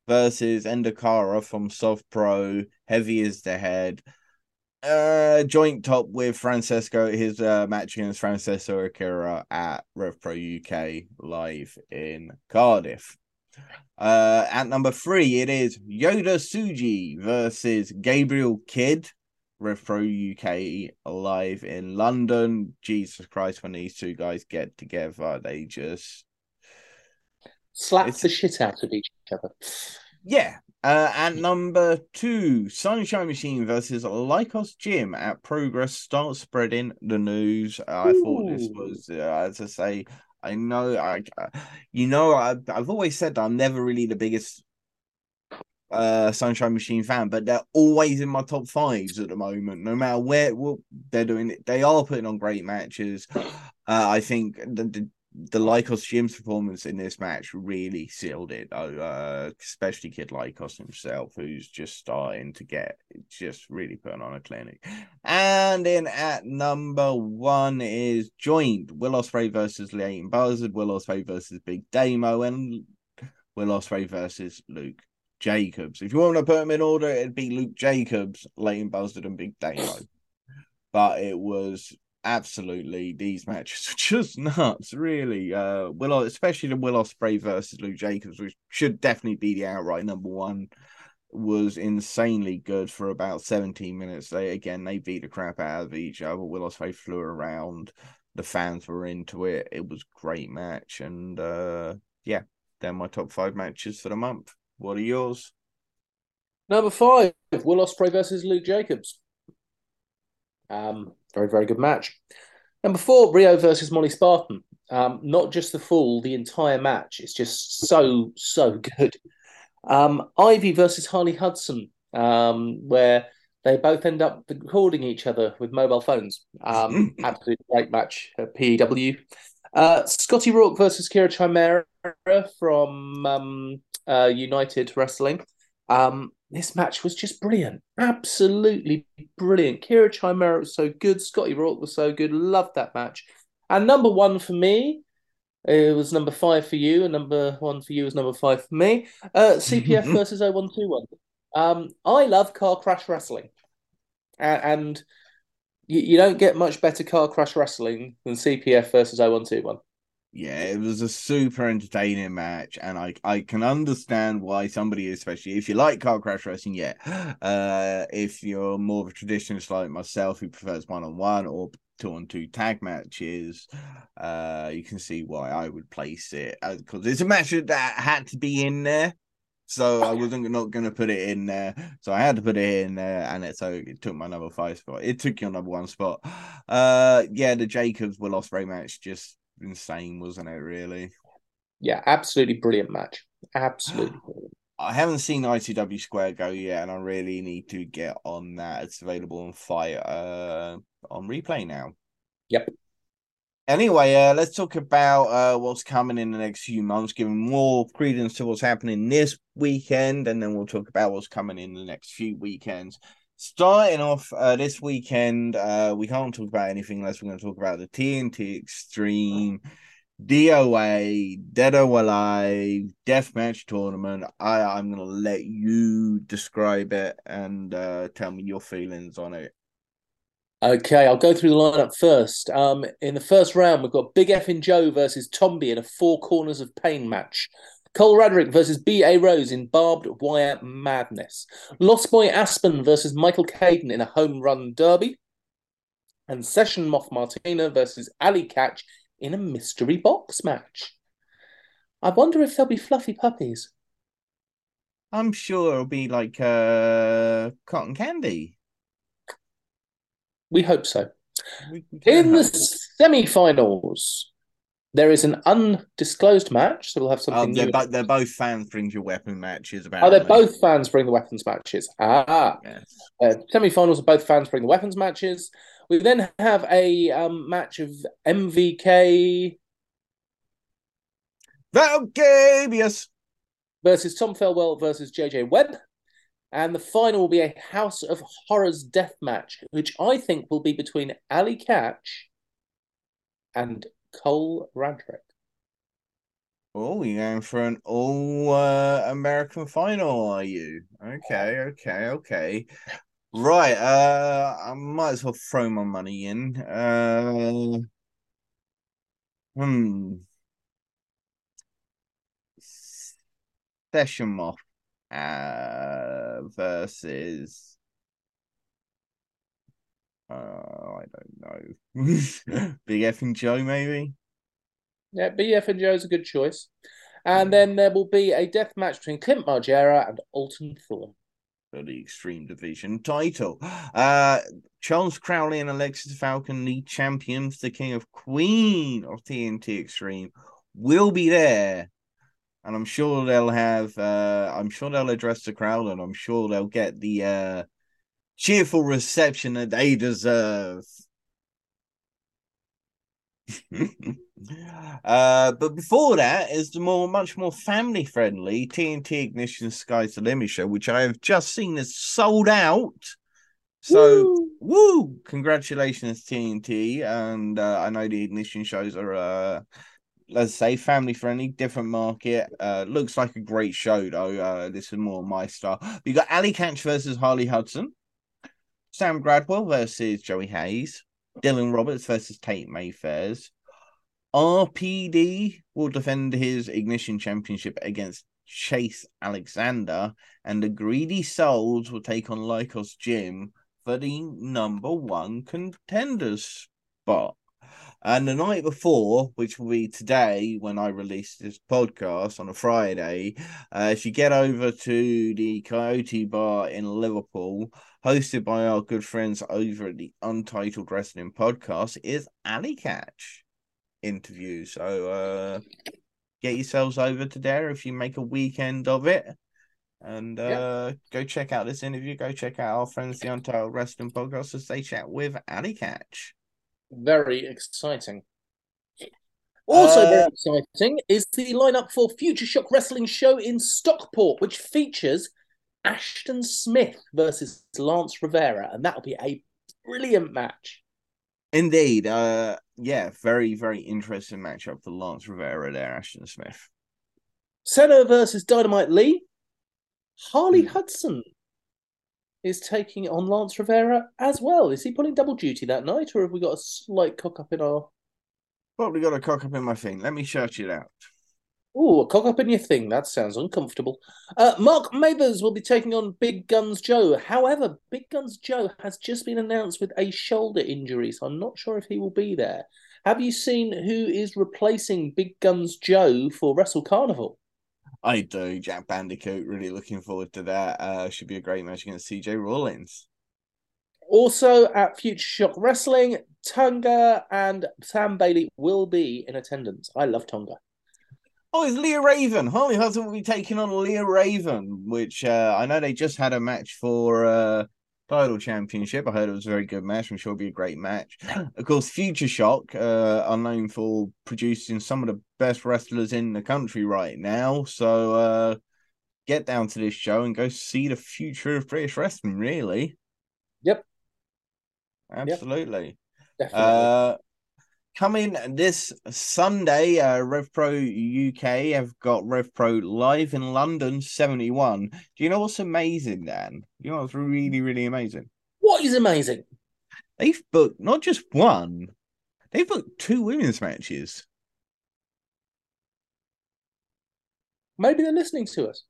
versus Ender Kara from Soft Pro. Heavy is the head. Uh, joint top with Francesco, his uh, match against Francesco Akira at Rev Pro UK live in Cardiff. Uh, at number three, it is Yota Tsuji versus Gabriel Kidd. Rev Pro UK live in London. Jesus Christ, when these two guys get together, they just slap it's... the shit out of each other. Yeah. Uh, at number two, Sunshine Machine versus Lykos Gym at Progress. Start spreading the news. I thought this was, uh, as I say, I know, I, you know, I've, I've always said that I'm never really the biggest uh Sunshine Machine fan, but they're always in my top fives at the moment. No matter where what they're doing, it, they are putting on great matches. Uh, I think the, the the Lykos Gym's performance in this match really sealed it, uh, especially Kid Lykos himself, who's just starting to get just really putting on a clinic. And then at number one is joint Will Ospreay versus Leyton Buzzard, Will Ospreay versus Big Damo, and Will Ospreay versus Luke Jacobs. If you want to put them in order, it'd be Luke Jacobs, Leyton Buzzard, and Big Damo. but it was absolutely these matches are just nuts, really. Uh, Will especially the Will Ospreay versus Luke Jacobs, which should definitely be the outright number one, was insanely good for about 17 minutes. They again they beat the crap out of each other. Will Ospreay flew around. The fans were into it. It was great match, and uh, yeah, they're my top five matches for the month. What are yours? Number five, Will Ospreay versus Luke Jacobs. Um, very, very good match. Number four, Rhio versus Molly Spartan. Um, not just the full, the entire match. It's just so, so good. Um, Ivy versus Harley Hudson, um, where they both end up recording each other with mobile phones. Um, absolute great match at PEW. Uh, Scotty Rourke versus Kira Chimera from um, uh, United Wrestling. Um, this match was just brilliant, absolutely brilliant. Kira Chimera was so good, Scotty Rourke was so good. Loved that match. And number one for me, it was number five for you, and number one for you was number five for me. Uh, CPF versus 0121. Um, I love car crash wrestling, and you, you don't get much better car crash wrestling than CPF versus 0121 yeah, it was a super entertaining match, and I I can understand why somebody, especially if you like car crash racing, yeah. Uh, if you're more of a traditionalist like myself who prefers one on one or two on two tag matches, uh, you can see why I would place it because it's a match that had to be in there. So I wasn't not going to put it in there. So I had to put it in there, and it so it took my number five spot. It took your number one spot. Uh, yeah, the Jacobs Will Ospreay match just insane, wasn't it? Really? Yeah, absolutely brilliant match. Absolutely. I haven't seen ICW Square go yet, and I really need to get on that. It's available on Fite uh, on replay now. Yep. Anyway, uh, let's talk about uh, what's coming in the next few months, giving more credence to what's happening this weekend, and then we'll talk about what's coming in the next few weekends. Starting off uh, this weekend, uh, we can't talk about anything unless we're going to talk about the TNT Extreme DOA Dead or Alive Deathmatch Tournament. I I'm going to let you describe it and uh, tell me your feelings on it. Okay, I'll go through the lineup first. Um, in the first round, we've got Big F'n Joe versus Tombi in a four corners of pain match. Cole Radrick versus B.A. Rose in barbed wire madness. Lost Boy Aspen versus Michael Caden in a home run derby. And Session Moth Martina versus Ali Catch in a mystery box match. I wonder if there'll be fluffy puppies. I'm sure it'll be like uh, cotton candy. We hope so. We, In the semi-finals, there is an undisclosed match, so we'll have something. Oh, they're, bo- they're, both fans bring your weapon matches. About oh, they're both fans bring the weapons matches. Ah, yes. uh, semi-finals are both fans bring the weapons matches. We then have a um, match of MVK. Valgabius versus Tom Felwell versus JJ Webb. And the final will be a House of Horrors death match, which I think will be between Ali Catch and Cole Radrick. Oh, you're going for an all uh, American final, are you? Okay, okay, okay. Right, uh I might as well throw my money in. Uh hmm. Session Moth uh, versus uh, I don't know. Big F'n Joe, maybe. Yeah, BF and Joe's a good choice. And then there will be a death match between Clint Margera and Alton Thorn. For the Extreme Division title. Uh Charles Crowley and Alexis Falcon, the champions, the King of Queen of TNT Extreme, will be there and I'm sure they'll have. Uh, I'm sure they'll address the crowd, and I'm sure they'll get the uh, cheerful reception that they deserve. uh, but before that is the more, much more family friendly TNT Ignition Sky's the Limit show, which I have just seen is sold out. So, woo! woo! Congratulations, TNT. And uh, I know the Ignition shows are uh, let's say family friendly, different market. Uh, looks like a great show though. Uh, this is more my style. You got Ali Catch versus Harley Hudson, Sam Gradwell versus Joey Hayes, Dylan Roberts versus Tate Mayfairs. RPD will defend his Ignition Championship against Chase Alexander, and the Greedy Souls will take on Lykos Gym for the number one contenders spot. And the night before, which will be today when I release this podcast on a Friday, uh, if you get over to the Coyote Bar in Liverpool, hosted by our good friends over at the Untitled Wrestling Podcast, is Ali Catch interview. So uh, get yourselves over to there if you make a weekend of it. And uh, go check out this interview. Go check out our friends, the Untitled Wrestling Podcast, as they chat with Ali Catch very exciting. Also, uh, very exciting is the lineup for Future Shock Wrestling Show in Stockport, which features Ashton Smith versus Lance Rivera, and that'll be a brilliant match. Indeed, uh, yeah, very very interesting matchup for Lance Rivera there, Ashton Smith. Senna versus Dynamite Lee. Harley mm. Hudson is taking on Lance Rivera as well. Is he pulling double duty that night, or have we got a slight cock up in our? Probably got a cock up in my thing. Let me search it out. Oh, a cock up in your thing. That sounds uncomfortable. Uh, Mark Mathers will be taking on Big Guns Joe. However, Big Guns Joe has just been announced with a shoulder injury, so I'm not sure if he will be there. Have you seen who is replacing Big Guns Joe for Wrestle Carnival? I do. Jack Bandicoot. Really looking forward to that. Uh, should be a great match against CJ Rollins. Also at Future Shock Wrestling, Tonga and Sam Bailey will be in attendance. I love Tonga. Oh, it's Leah Raven. Harley Hudson will be taking on Leah Raven, which uh, I know they just had a match for uh, title championship. I heard it was a very good match. I'm sure it'll be a great match. Of course, Future Shock uh, are known for producing some of the best wrestlers in the country right now. So uh, get down to this show and go see the future of British wrestling, really. Yep. Absolutely. Yep. Uh, coming this Sunday, uh, RevPro UK have got RevPro live in London 71. Do you know what's amazing, Dan? You know what's really, really amazing? What is amazing? They've booked not just one, they've booked two women's matches. Maybe they're listening to us.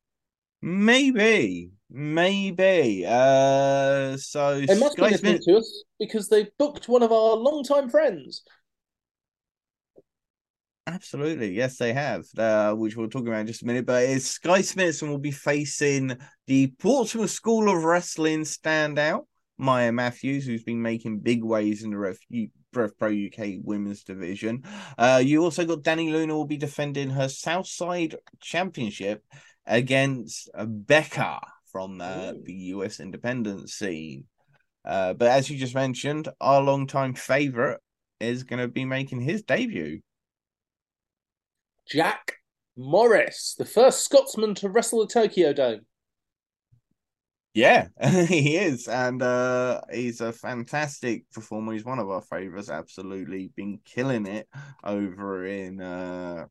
Maybe, maybe. Uh, so they must Sky be listening Smith... to us because they booked one of our longtime friends. Absolutely, yes, they have. Uh, which we'll talk about in just a minute. But it's Sky Smithson will be facing the Portsmouth School of Wrestling standout Maya Matthews, who's been making big waves in the Rev Pro UK Women's Division. Uh, you also got Dani Luna will be defending her Southside Championship against Becca from uh, the US independent scene. Uh, but as you just mentioned, our longtime favorite is going to be making his debut. Jack Morris, the first Scotsman to wrestle the Tokyo Dome. Yeah, he is, and uh, he's a fantastic performer. He's one of our favorites. Absolutely, been killing it over in uh,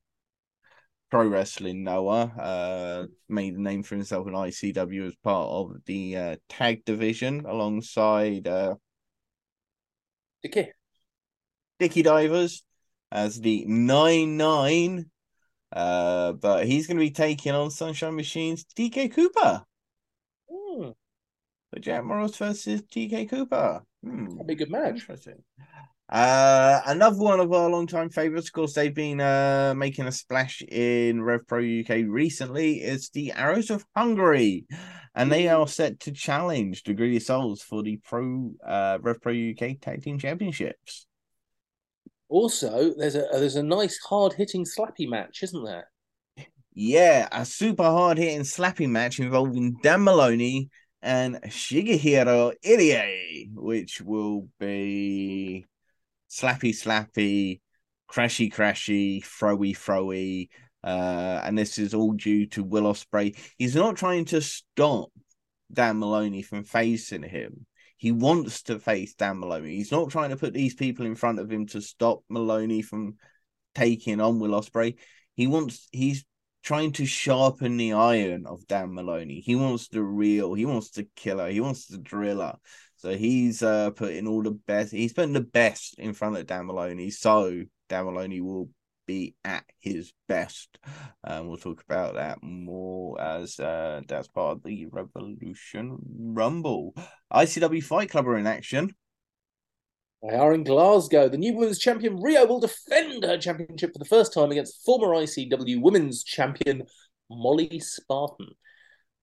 pro wrestling. Noah uh, made a name for himself in ICW as part of the uh, tag division alongside uh, Dicky Dicky Divers as the nine nine. Uh, but he's going to be taking on Sunshine Machines TK Cooper. Hmm. So Jack Morris versus TK Cooper. Hmm. That'd be a good match. Interesting. Uh, another one of our long-time favorites, of course, they've been uh making a splash in Rev Pro UK recently. It's the Arrows of Hungary, and they are set to challenge the Greedy Souls for the Pro uh Rev Pro UK Tag Team Championships. Also, there's a there's a nice hard-hitting slappy match, isn't there? Yeah, a super hard-hitting slappy match involving Dan Maloney and Shigehiro Irie, which will be slappy slappy, crashy crashy, throwy throwy. Uh, and this is all due to Will Ospreay. He's not trying to stop Dan Maloney from facing him. He wants to face Dan Maloney. He's not trying to put these people in front of him to stop Maloney from taking on Will Ospreay. He wants he's trying to sharpen the iron of Dan Maloney. He wants the real, he wants the killer, he wants the driller. So he's uh, putting all the best. He's putting the best in front of Dan Maloney. So Dan Maloney will be at his best. Um, we'll talk about that more as uh, that's part of the Revolution Rumble. ICW Fight Club are in action. They are in Glasgow. The new women's champion Rhio will defend her championship for the first time against former ICW women's champion Molly Spartan.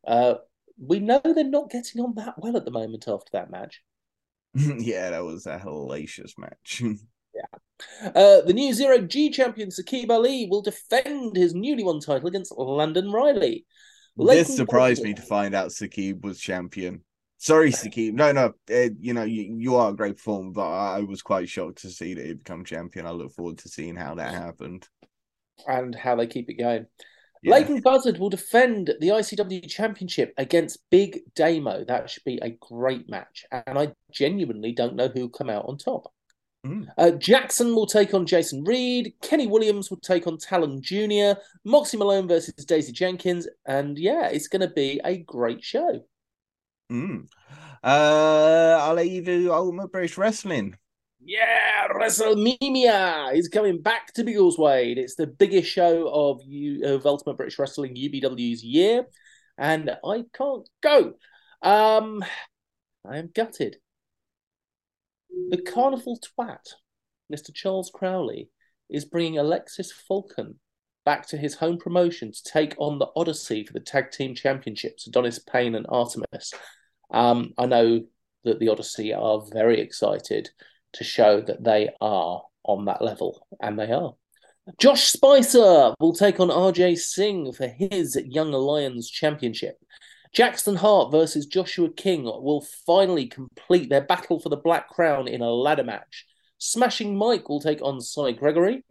Uh, we know they're not getting on that well at the moment after that match. yeah, that was a hellacious match. Uh, the new Zero G champion Saqib Ali will defend his newly won title against Landon Riley. Leighton this surprised me to find out Saqib was champion. Sorry, Saqib. No, no. Uh, you know, you, you are a great performer, but I, I was quite shocked to see that he become champion. I look forward to seeing how that happened and how they keep it going. Yeah. Leyton Buzzard will defend the ICW Championship against Big Damo. That should be a great match. And I genuinely don't know who'll come out on top. Mm. Uh, Jackson will take on Jason Reed. Kenny Williams will take on Talon Jr. Moxie Malone versus Daisy Jenkins. And yeah, it's going to be a great show. Mm. Uh, I'll let you do Ultimate British Wrestling. Yeah, WrestleMania is coming back to Biggleswade. It's the biggest show of you of Ultimate British Wrestling UBW's year, and I can't go. Um, I am gutted. The carnival twat, Mr. Charles Crowley, is bringing Alexis Falcon back to his home promotion to take on the Odyssey for the tag team championships, Adonis Payne and Artemis. Um, I know that the Odyssey are very excited to show that they are on that level, and they are. Josh Spicer will take on RJ Singh for his Young Lions Championship. Jackson Hart versus Joshua King will finally complete their battle for the Black Crown in a ladder match. Smashing Mike will take on Cy Gregory.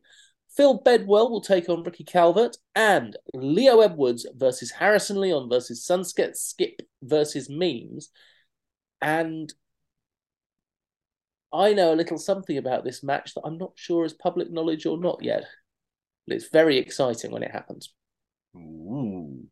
Phil Bedwell will take on Ricky Calvert. And Leo Edwards versus Harrison Leon versus Sunset Skip versus Memes. And I know a little something about this match that I'm not sure is public knowledge or not yet. But it's very exciting when it happens. Ooh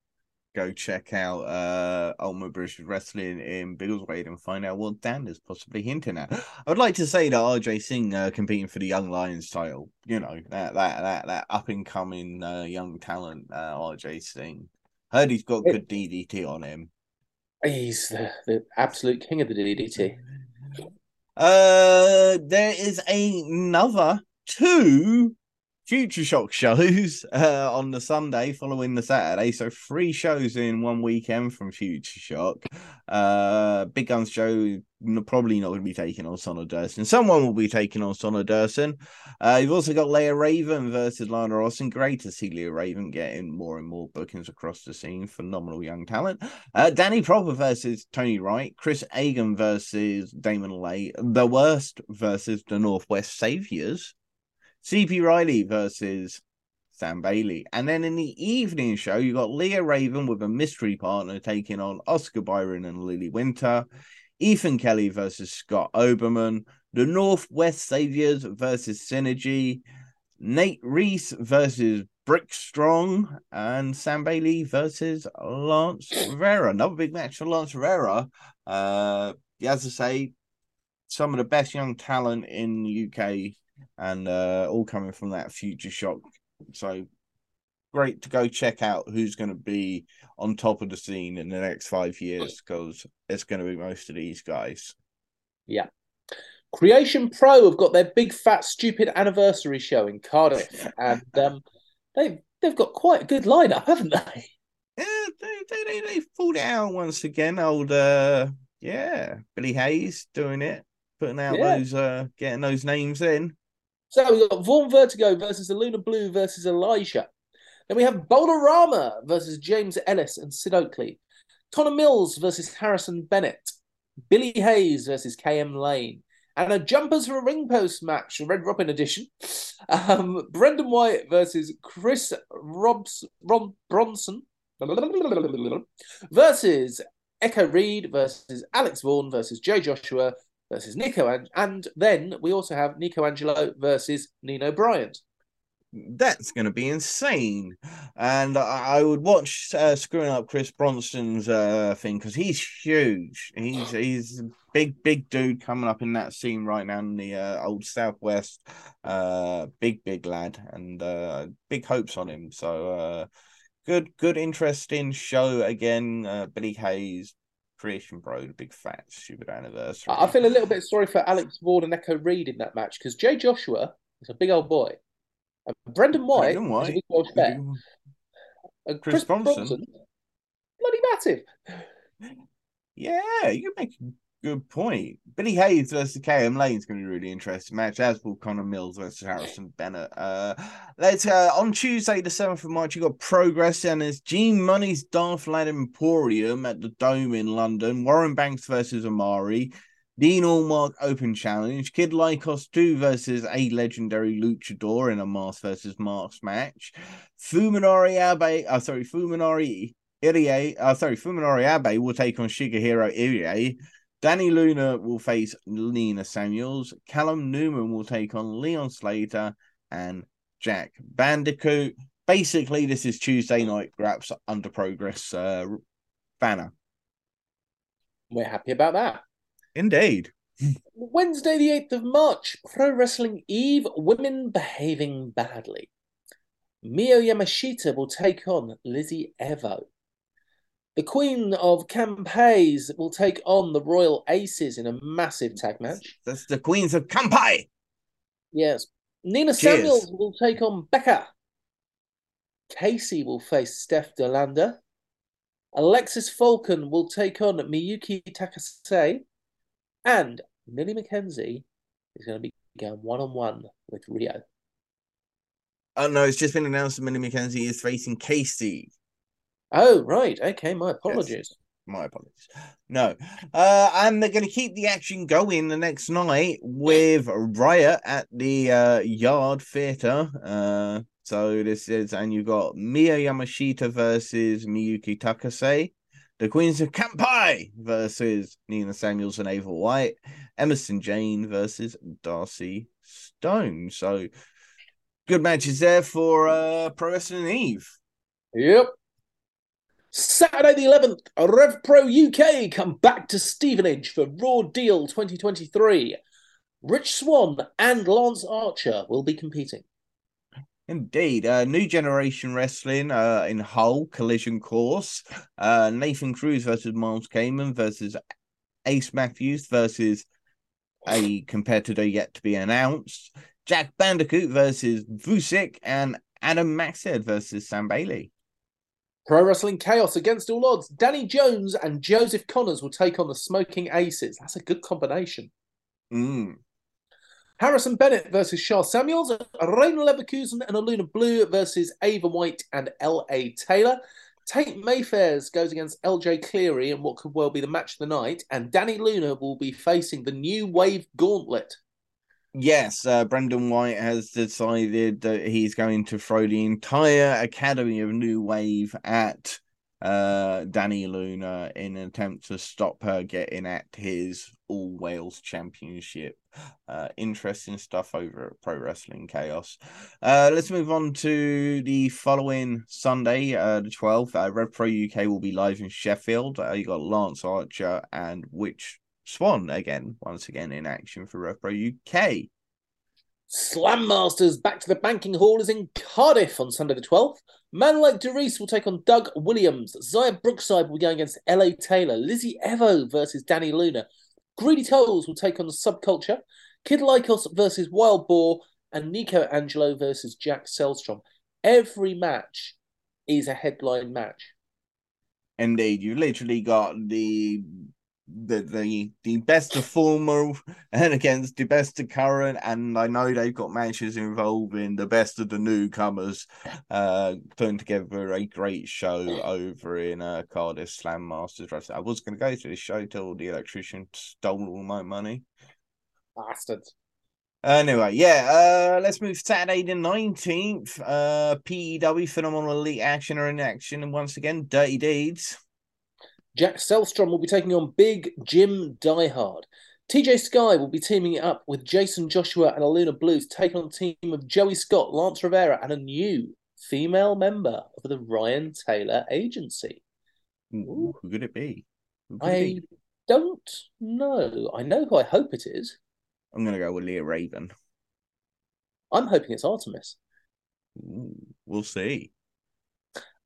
go check out uh Ultimate British Wrestling in Biggleswade and find out what Dan is possibly hinting at. I would like to say that RJ Singh uh, competing for the Young Lions title, you know, that that that that up and coming uh, young talent, uh, RJ Singh. Heard he's got good DDT on him. He's the, the absolute king of the DDT. Uh, there is another two Future Shock shows uh, on the Sunday following the Saturday. So three shows in one weekend from Future Shock. Uh, Big Guns show probably not going to be taking on Sonny Durson. Someone will be taking on Sonny Durson. Uh, you've also got Leah Raven versus Lana Austin. Great to see Leah Raven getting more and more bookings across the scene. Phenomenal young talent. Uh, Danny Proper versus Tony Wright. Chris Agan versus Damon Lay. The Worst versus the Northwest Saviors. CP Riley versus Sam Bailey. And then in the evening show, you got Leah Raven with a mystery partner taking on Oscar Byron and Lily Winter. Ethan Kelly versus Scott Oberman. The Northwest Saviors versus Synergy. Nate Reese versus Brick Strong. And Sam Bailey versus Lance Rivera. Another big match for Lance Rivera. Uh, as I say, some of the best young talent in the UK and uh, all coming from that future shock. So great to go check out who's going to be on top of the scene in the next five years because it's going to be most of these guys. Yeah. Creation Pro have got their big fat stupid anniversary show in Cardiff, and um, they've they've got quite a good lineup, haven't they? Yeah, they they they, they pulled it out once again. Old uh, yeah, Billy Hayes doing it, putting out yeah. those uh, getting those names in. So we've got Vaughn Vertigo versus the Lunar Blue versus Elijah. Then we have Boulderama versus James Ellis and Sid Oakley. Connor Mills versus Harrison Bennett. Billy Hayes versus KM Lane. And a jumpers for a ring post match, Red Robin edition. Um, Brendan White versus Chris Robs, Rob Bronson versus Echo Reed versus Alex Vaughan versus Joe Joshua versus Nico, and, and then we also have Nico Angelo versus Nino Bryant. That's going to be insane, and I, I would watch uh, screwing up Chris Bronson's uh, thing because he's huge. He's he's a big big dude coming up in that scene right now in the uh, old Southwest. Uh, big big lad, and uh, big hopes on him. So uh, good good interesting show again. Billy Hayes, Creation Pro, the big fat stupid anniversary. I feel a little bit sorry for Alex Ward and Echo Reed in that match because Jay Joshua is a big old boy. And Brendan White, Brendan White is a big old fat. And Chris, Chris Bronson, Bronson, bloody massive. Yeah, you make Good point. Billy Hayes versus KM Lane is going to be a really interesting match, as will Connor Mills versus Harrison Bennett. Uh, let's uh, on Tuesday, the 7th of March, you got Progress and it's Gene Munny's Darth Lad Emporium at the Dome in London. Warren Banks versus Amari. Dean Allmark Open Challenge. Kid Lykos 2 versus a legendary luchador in a Mask versus Mask match. Fuminori Abe, uh, sorry, Fuminori Irie, uh, sorry, Fuminori Abe will take on Shigehiro Irie. Dani Luna will face Nina Samuels. Callum Newman will take on Leon Slater and Jack Bandicoot. Basically, this is Tuesday night Graps under progress uh, banner. We're happy about that. Indeed. Wednesday, the 8th of March, Pro Wrestling Eve, women behaving badly. Mio Yamashita will take on Lizzie Evo. The Queen of Campays will take on the Royal Aces in a massive tag match. That's the Queens of Kampai. Yes. Nina Cheers. Samuels will take on Becca. Casey will face Steph De Lander. Alexis Falcon will take on Miyuki Takase. And Millie McKenzie is going to be going one on one with Rhio. Oh no, it's just been announced that Millie McKenzie is facing Casey. Oh, right. Okay, my apologies. Yes. My apologies. No. Uh, and they're going to keep the action going the next night with Riot at the uh, Yard Theatre. Uh, so this is, and you've got Miyu Yamashita versus Miyuki Takase. The Queens of Kampai versus Nina Samuels and Ava White. Emerson Jane versus Darcy Stone. So good matches there for uh, Pro Wrestling Eve. Yep. Saturday the 11th, Rev Pro UK come back to Stevenage for Raw Deal 2023. Rich Swann and Lance Archer will be competing. Indeed, uh, New Generation Wrestling uh, in Hull Collision Course. Uh, Nathan Cruz versus Miles Kamen versus Ace Matthews versus a competitor yet to be announced. Jack Bandicoot versus Vusic and Adam Maxted versus Sam Bailey. Pro Wrestling Chaos against all odds. Danny Jones and Joseph Conners will take on the Smoking Aces. That's a good combination. Mm. Harrison Bennett versus Charles Samuels. Rain Leverkusen and Aluna Blue versus Ava White and L.A. Taylor. Tate Mayfairs goes against LJ Cleary in what could well be the match of the night. And Dani Luna will be facing the New Wave Gauntlet. Yes, uh, Brendan White has decided that he's going to throw the entire Academy of New Wave at uh, Dani Luna in an attempt to stop her getting at his All Wales Championship. Uh, interesting stuff over at Pro Wrestling Chaos. Uh, let's move on to the following Sunday, uh, the 12th. Uh, Rev Pro UK will be live in Sheffield. Uh, you got Lance Archer and Rich Swann again, once again in action for RevPro UK. Slam Masters back to the banking hall is in Cardiff on Sunday the 12th. Man like Doris will take on Doug Williams. Xia Brookside will be going against LA Taylor. Lizzie Evo versus Dani Luna. Greedy Souls will take on Subculture. Kid Lykos versus Wild Boar. And Nico Angelo versus Jack Selstrom. Every match is a headline match. Indeed, you've literally got the the the the best of former and against the best of current, and I know they've got matches involving the best of the newcomers, uh, putting together a great show over in uh, Cardiff Slam Masters Wrestling. I was going to go to this show till the electrician stole all my money. Bastards. Anyway, yeah, uh, let's move Saturday the 19th. Uh, PEW Phenomenal Elite Action are in action, and once again, Dirty Deeds. Jack Selstrom will be taking on Big Jim Diehard. TJ Sky will be teaming it up with Jason Joshua and Aluna Blues, taking on a team of Joey Scott, Lance Rivera, and a new female member of the Ryan Taylor Agency. Hmm, Ooh, who could it be? Could I it be? don't know. I know who I hope it is. I'm going to go with Leah Raven. I'm hoping it's Artemis. Ooh, we'll see.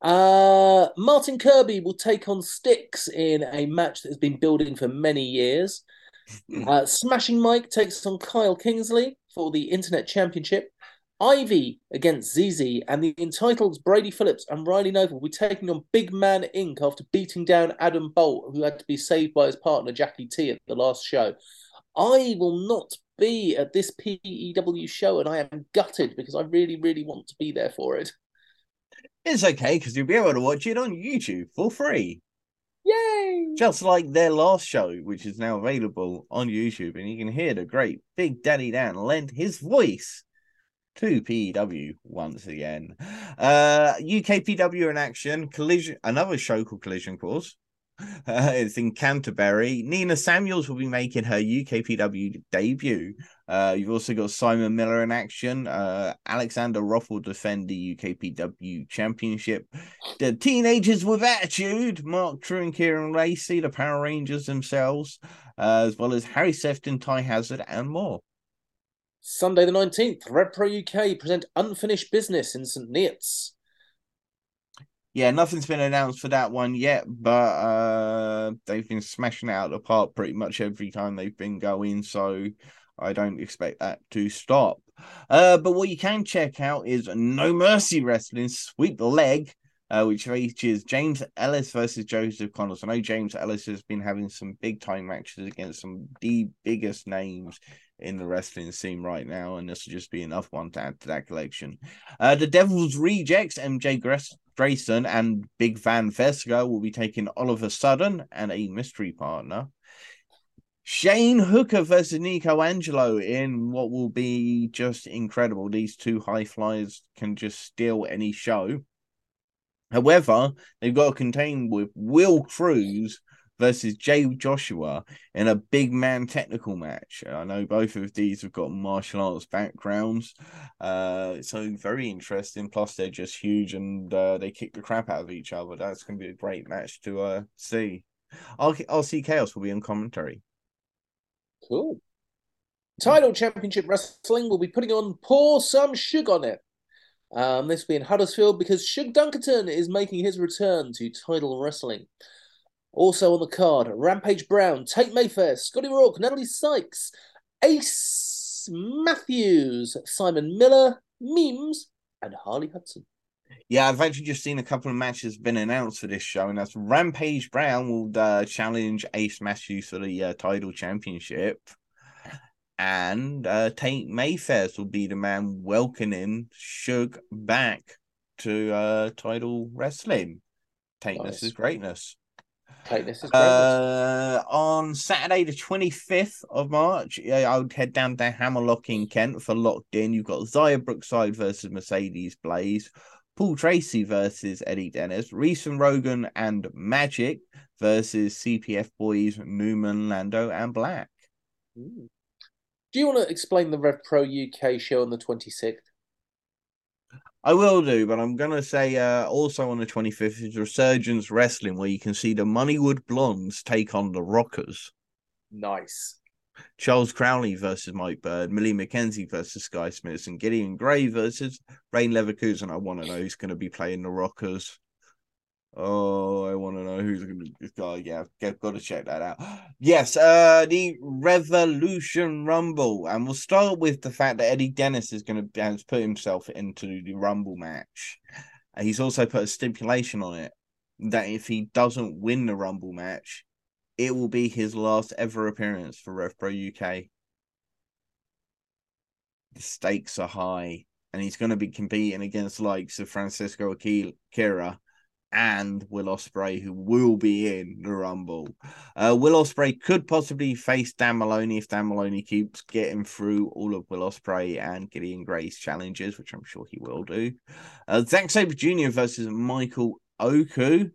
Uh, Martin Kirby will take on Sticks in a match that has been building for many years. Uh, Smashing Mike takes on Kyle Kingsley for the Internet Championship. Ivy against ZZ and the entitled Brady Phillips and Riley Nova will be taking on Big Man Inc. after beating down Adam Bolt, who had to be saved by his partner Jackie T at the last show. I will not be at this PEW show and I am gutted because I really, really want to be there for it. It's okay because you'll be able to watch it on YouTube for free. Yay! Just like their last show, which is now available on YouTube, and you can hear the great Big Daddy Dan lend his voice to PW once again. Uh UKPW in action, collision another show called Collision Course. Uh, it's in Canterbury. Nina Samuels will be making her UKPW debut. Uh, you've also got Simon Miller in action. Uh, Alexander Roth will defend the UKPW championship. The Teenagers with Attitude, Mark Trew and Kieran Lacey, the Power Rangers themselves, uh, as well as Harry Sefton, Ty Hazard, and more. Sunday the 19th, Rev Pro UK present Unfinished Business in St. Neots yeah, nothing's been announced for that one yet, but uh, they've been smashing it out of the park pretty much every time they've been going. So I don't expect that to stop. Uh, but what you can check out is No Mercy Wrestling Sweep Leg, uh, which features James Ellis versus Joseph Conners. I know James Ellis has been having some big time matches against some of the biggest names in the wrestling scene right now, and this will just be enough one to add to that collection. Uh, the Devil's Rejects, MJ Gress Grayson and Big Van Vesga will be taking Oliver Sudden and a mystery partner. Shane Hooker versus Nico Angelo in what will be just incredible. These two high flyers can just steal any show. However, they've got to contain with Will Cruz versus Jay Joshua in a big man technical match. I know both of these have got martial arts backgrounds, uh, so very interesting. Plus, they're just huge and uh, they kick the crap out of each other. That's going to be a great match to uh, see. RC Chaos will be on commentary. Cool. Title Championship Wrestling will be putting on Pour Some Sugar on it. Um, this will be in Huddersfield because Shug Dunkerton is making his return to title wrestling. Also on the card, Rampage Brown, Tate Mayfair, Scotty Rourke, Natalie Sykes, Ace Matthews, Simon Miller, Memes, and Harley Hudson. Yeah, I've actually just seen a couple of matches been announced for this show, and that's Rampage Brown will uh, challenge Ace Matthews for the uh, title championship, and uh, Tate Mayfair will be the man welcoming Shug back to uh, title wrestling. Tateness nice. is greatness. Tightness is uh, on Saturday, the 25th of March, I would head down to Hammerlock in Kent for Locked In. You've got Xia Brookside versus Mercedes Blaze, Paul Tracy versus Eddie Dennis, Reese and Rogan and Magic versus CPF Boys, Newman, Lando, and Black. Do you want to explain the Rev Pro UK show on the 26th? I will do, but I'm gonna say uh, also on the 25th is Resurgence Wrestling, where you can see the Moneywood Blondes take on the Rockers. Nice. Charles Crowley versus Mike Bird, Millie McKenzie versus Sky Smith, and Gideon Gray versus Rain Leverkusen. I want to know who's going to be playing the Rockers. Oh, I want to know who's going to. Oh, yeah, I've got to check that out. Yes, uh, the Revolution Rumble, and we'll start with the fact that Eddie Dennis is going to has put himself into the Rumble match. He's also put a stipulation on it that if he doesn't win the Rumble match, it will be his last ever appearance for RevPro UK. The stakes are high, and he's going to be competing against likes of Francisco Akira and Will Ospreay, who will be in the Rumble. Uh, Will Ospreay could possibly face Dan Moloney if Dan Moloney keeps getting through all of Will Ospreay and Gideon Gray's challenges, which I'm sure he will do. Uh, Zack Sabre Jr. versus Michael Oku.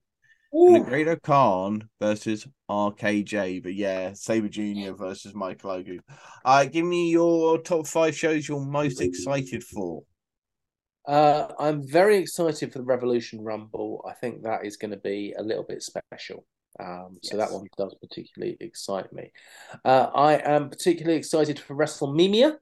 Ooh. And Grado Khan versus RKJ. But yeah, Sabre Jr. versus Michael Oku. Uh, give me your top five shows you're most excited for. Uh, I'm very excited for the Revolution Rumble. I think that is going to be a little bit special. Um, yes. So that one does particularly excite me. Uh, I am particularly excited for WrestleMania.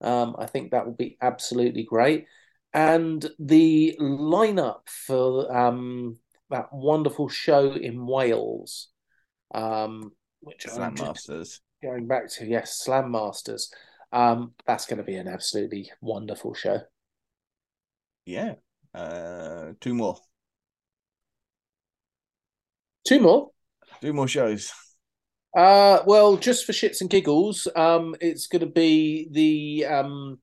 Um, I think that will be absolutely great. And the lineup for um, that wonderful show in Wales, um, which Slam Masters. Going back to yes, Slam Masters. Um, that's going to be an absolutely wonderful show. Yeah. Uh, two more. Two more. Two more shows. Uh, well, just for shits and giggles, um, it's going to be the um,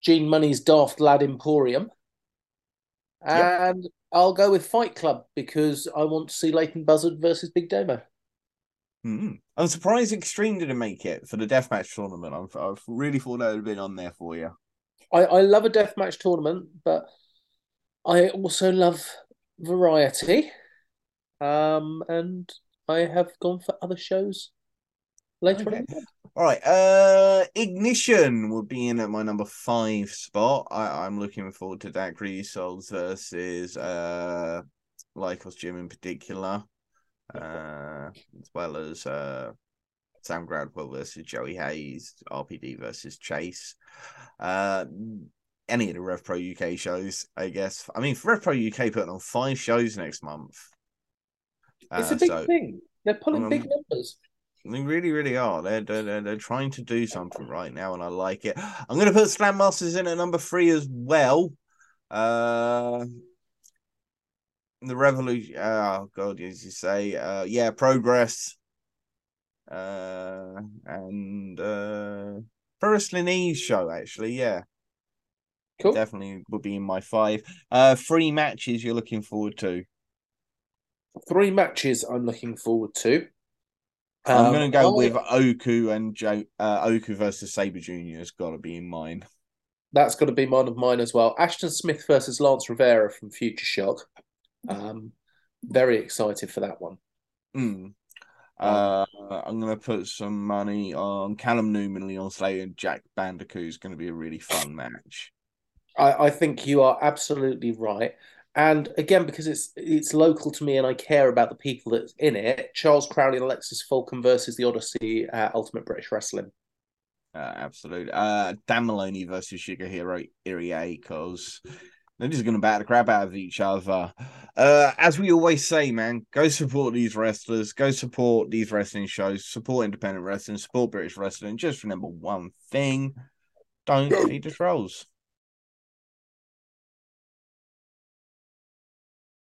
Gene Munny's Daft Lad Emporium, and yep. I'll go with Fight Club because I want to see Leyton Buzzard versus Big Damo. Mm-hmm. I'm surprised Extreme didn't make it for the deathmatch tournament. I've, I've really thought that would have been on there for you. I, I love a deathmatch tournament, but I also love variety. Um, and I have gone for other shows later okay. on. All right. Uh, Ignition will be in at my number five spot. I, I'm looking forward to that. Greedy Souls versus uh, Lykos Gym in particular, uh, as well as uh, Sam Gradwell versus Joey Hayes, RPD versus Chase. Uh, any of the Rev Pro UK shows, I guess. I mean, Rev Pro UK putting on five shows next month. It's uh, a big so, thing. They're pulling um, big numbers. They really, really are. They're, they're, they're trying to do something right now, and I like it. I'm going to put Slam Masters in at number three as well. Uh, the Revolution. Oh, God, as you say. Uh, yeah, Progress uh, and uh, Pro Wrestling show, actually, yeah. Cool. Definitely would be in my five. Uh, three matches you're looking forward to. Three matches I'm looking forward to. I'm going to go I... with Oku and Joe. Uh, Oku versus Sabre Junior has got to be in mine. That's got to be one of mine as well. Ashton Smith versus Lance Rivera from Future Shock. Um, very excited for that one. Mm. Uh, I'm going to put some money on Callum Newman, Leon Slater, and Jack Bandicoot. Is going to be a really fun match. I, I think you are absolutely right. And again, because it's it's local to me and I care about the people that's in it, Charles Crowley and Alexis Falcon versus the Odyssey at Ultimate British Wrestling. Uh, absolutely. Uh, Dan Moloney versus Shigehiro Irie because they're just going to bat the crap out of each other. Uh, as we always say, man, go support these wrestlers, go support these wrestling shows, support independent wrestling, support British wrestling. Just remember one thing don't feed the trolls.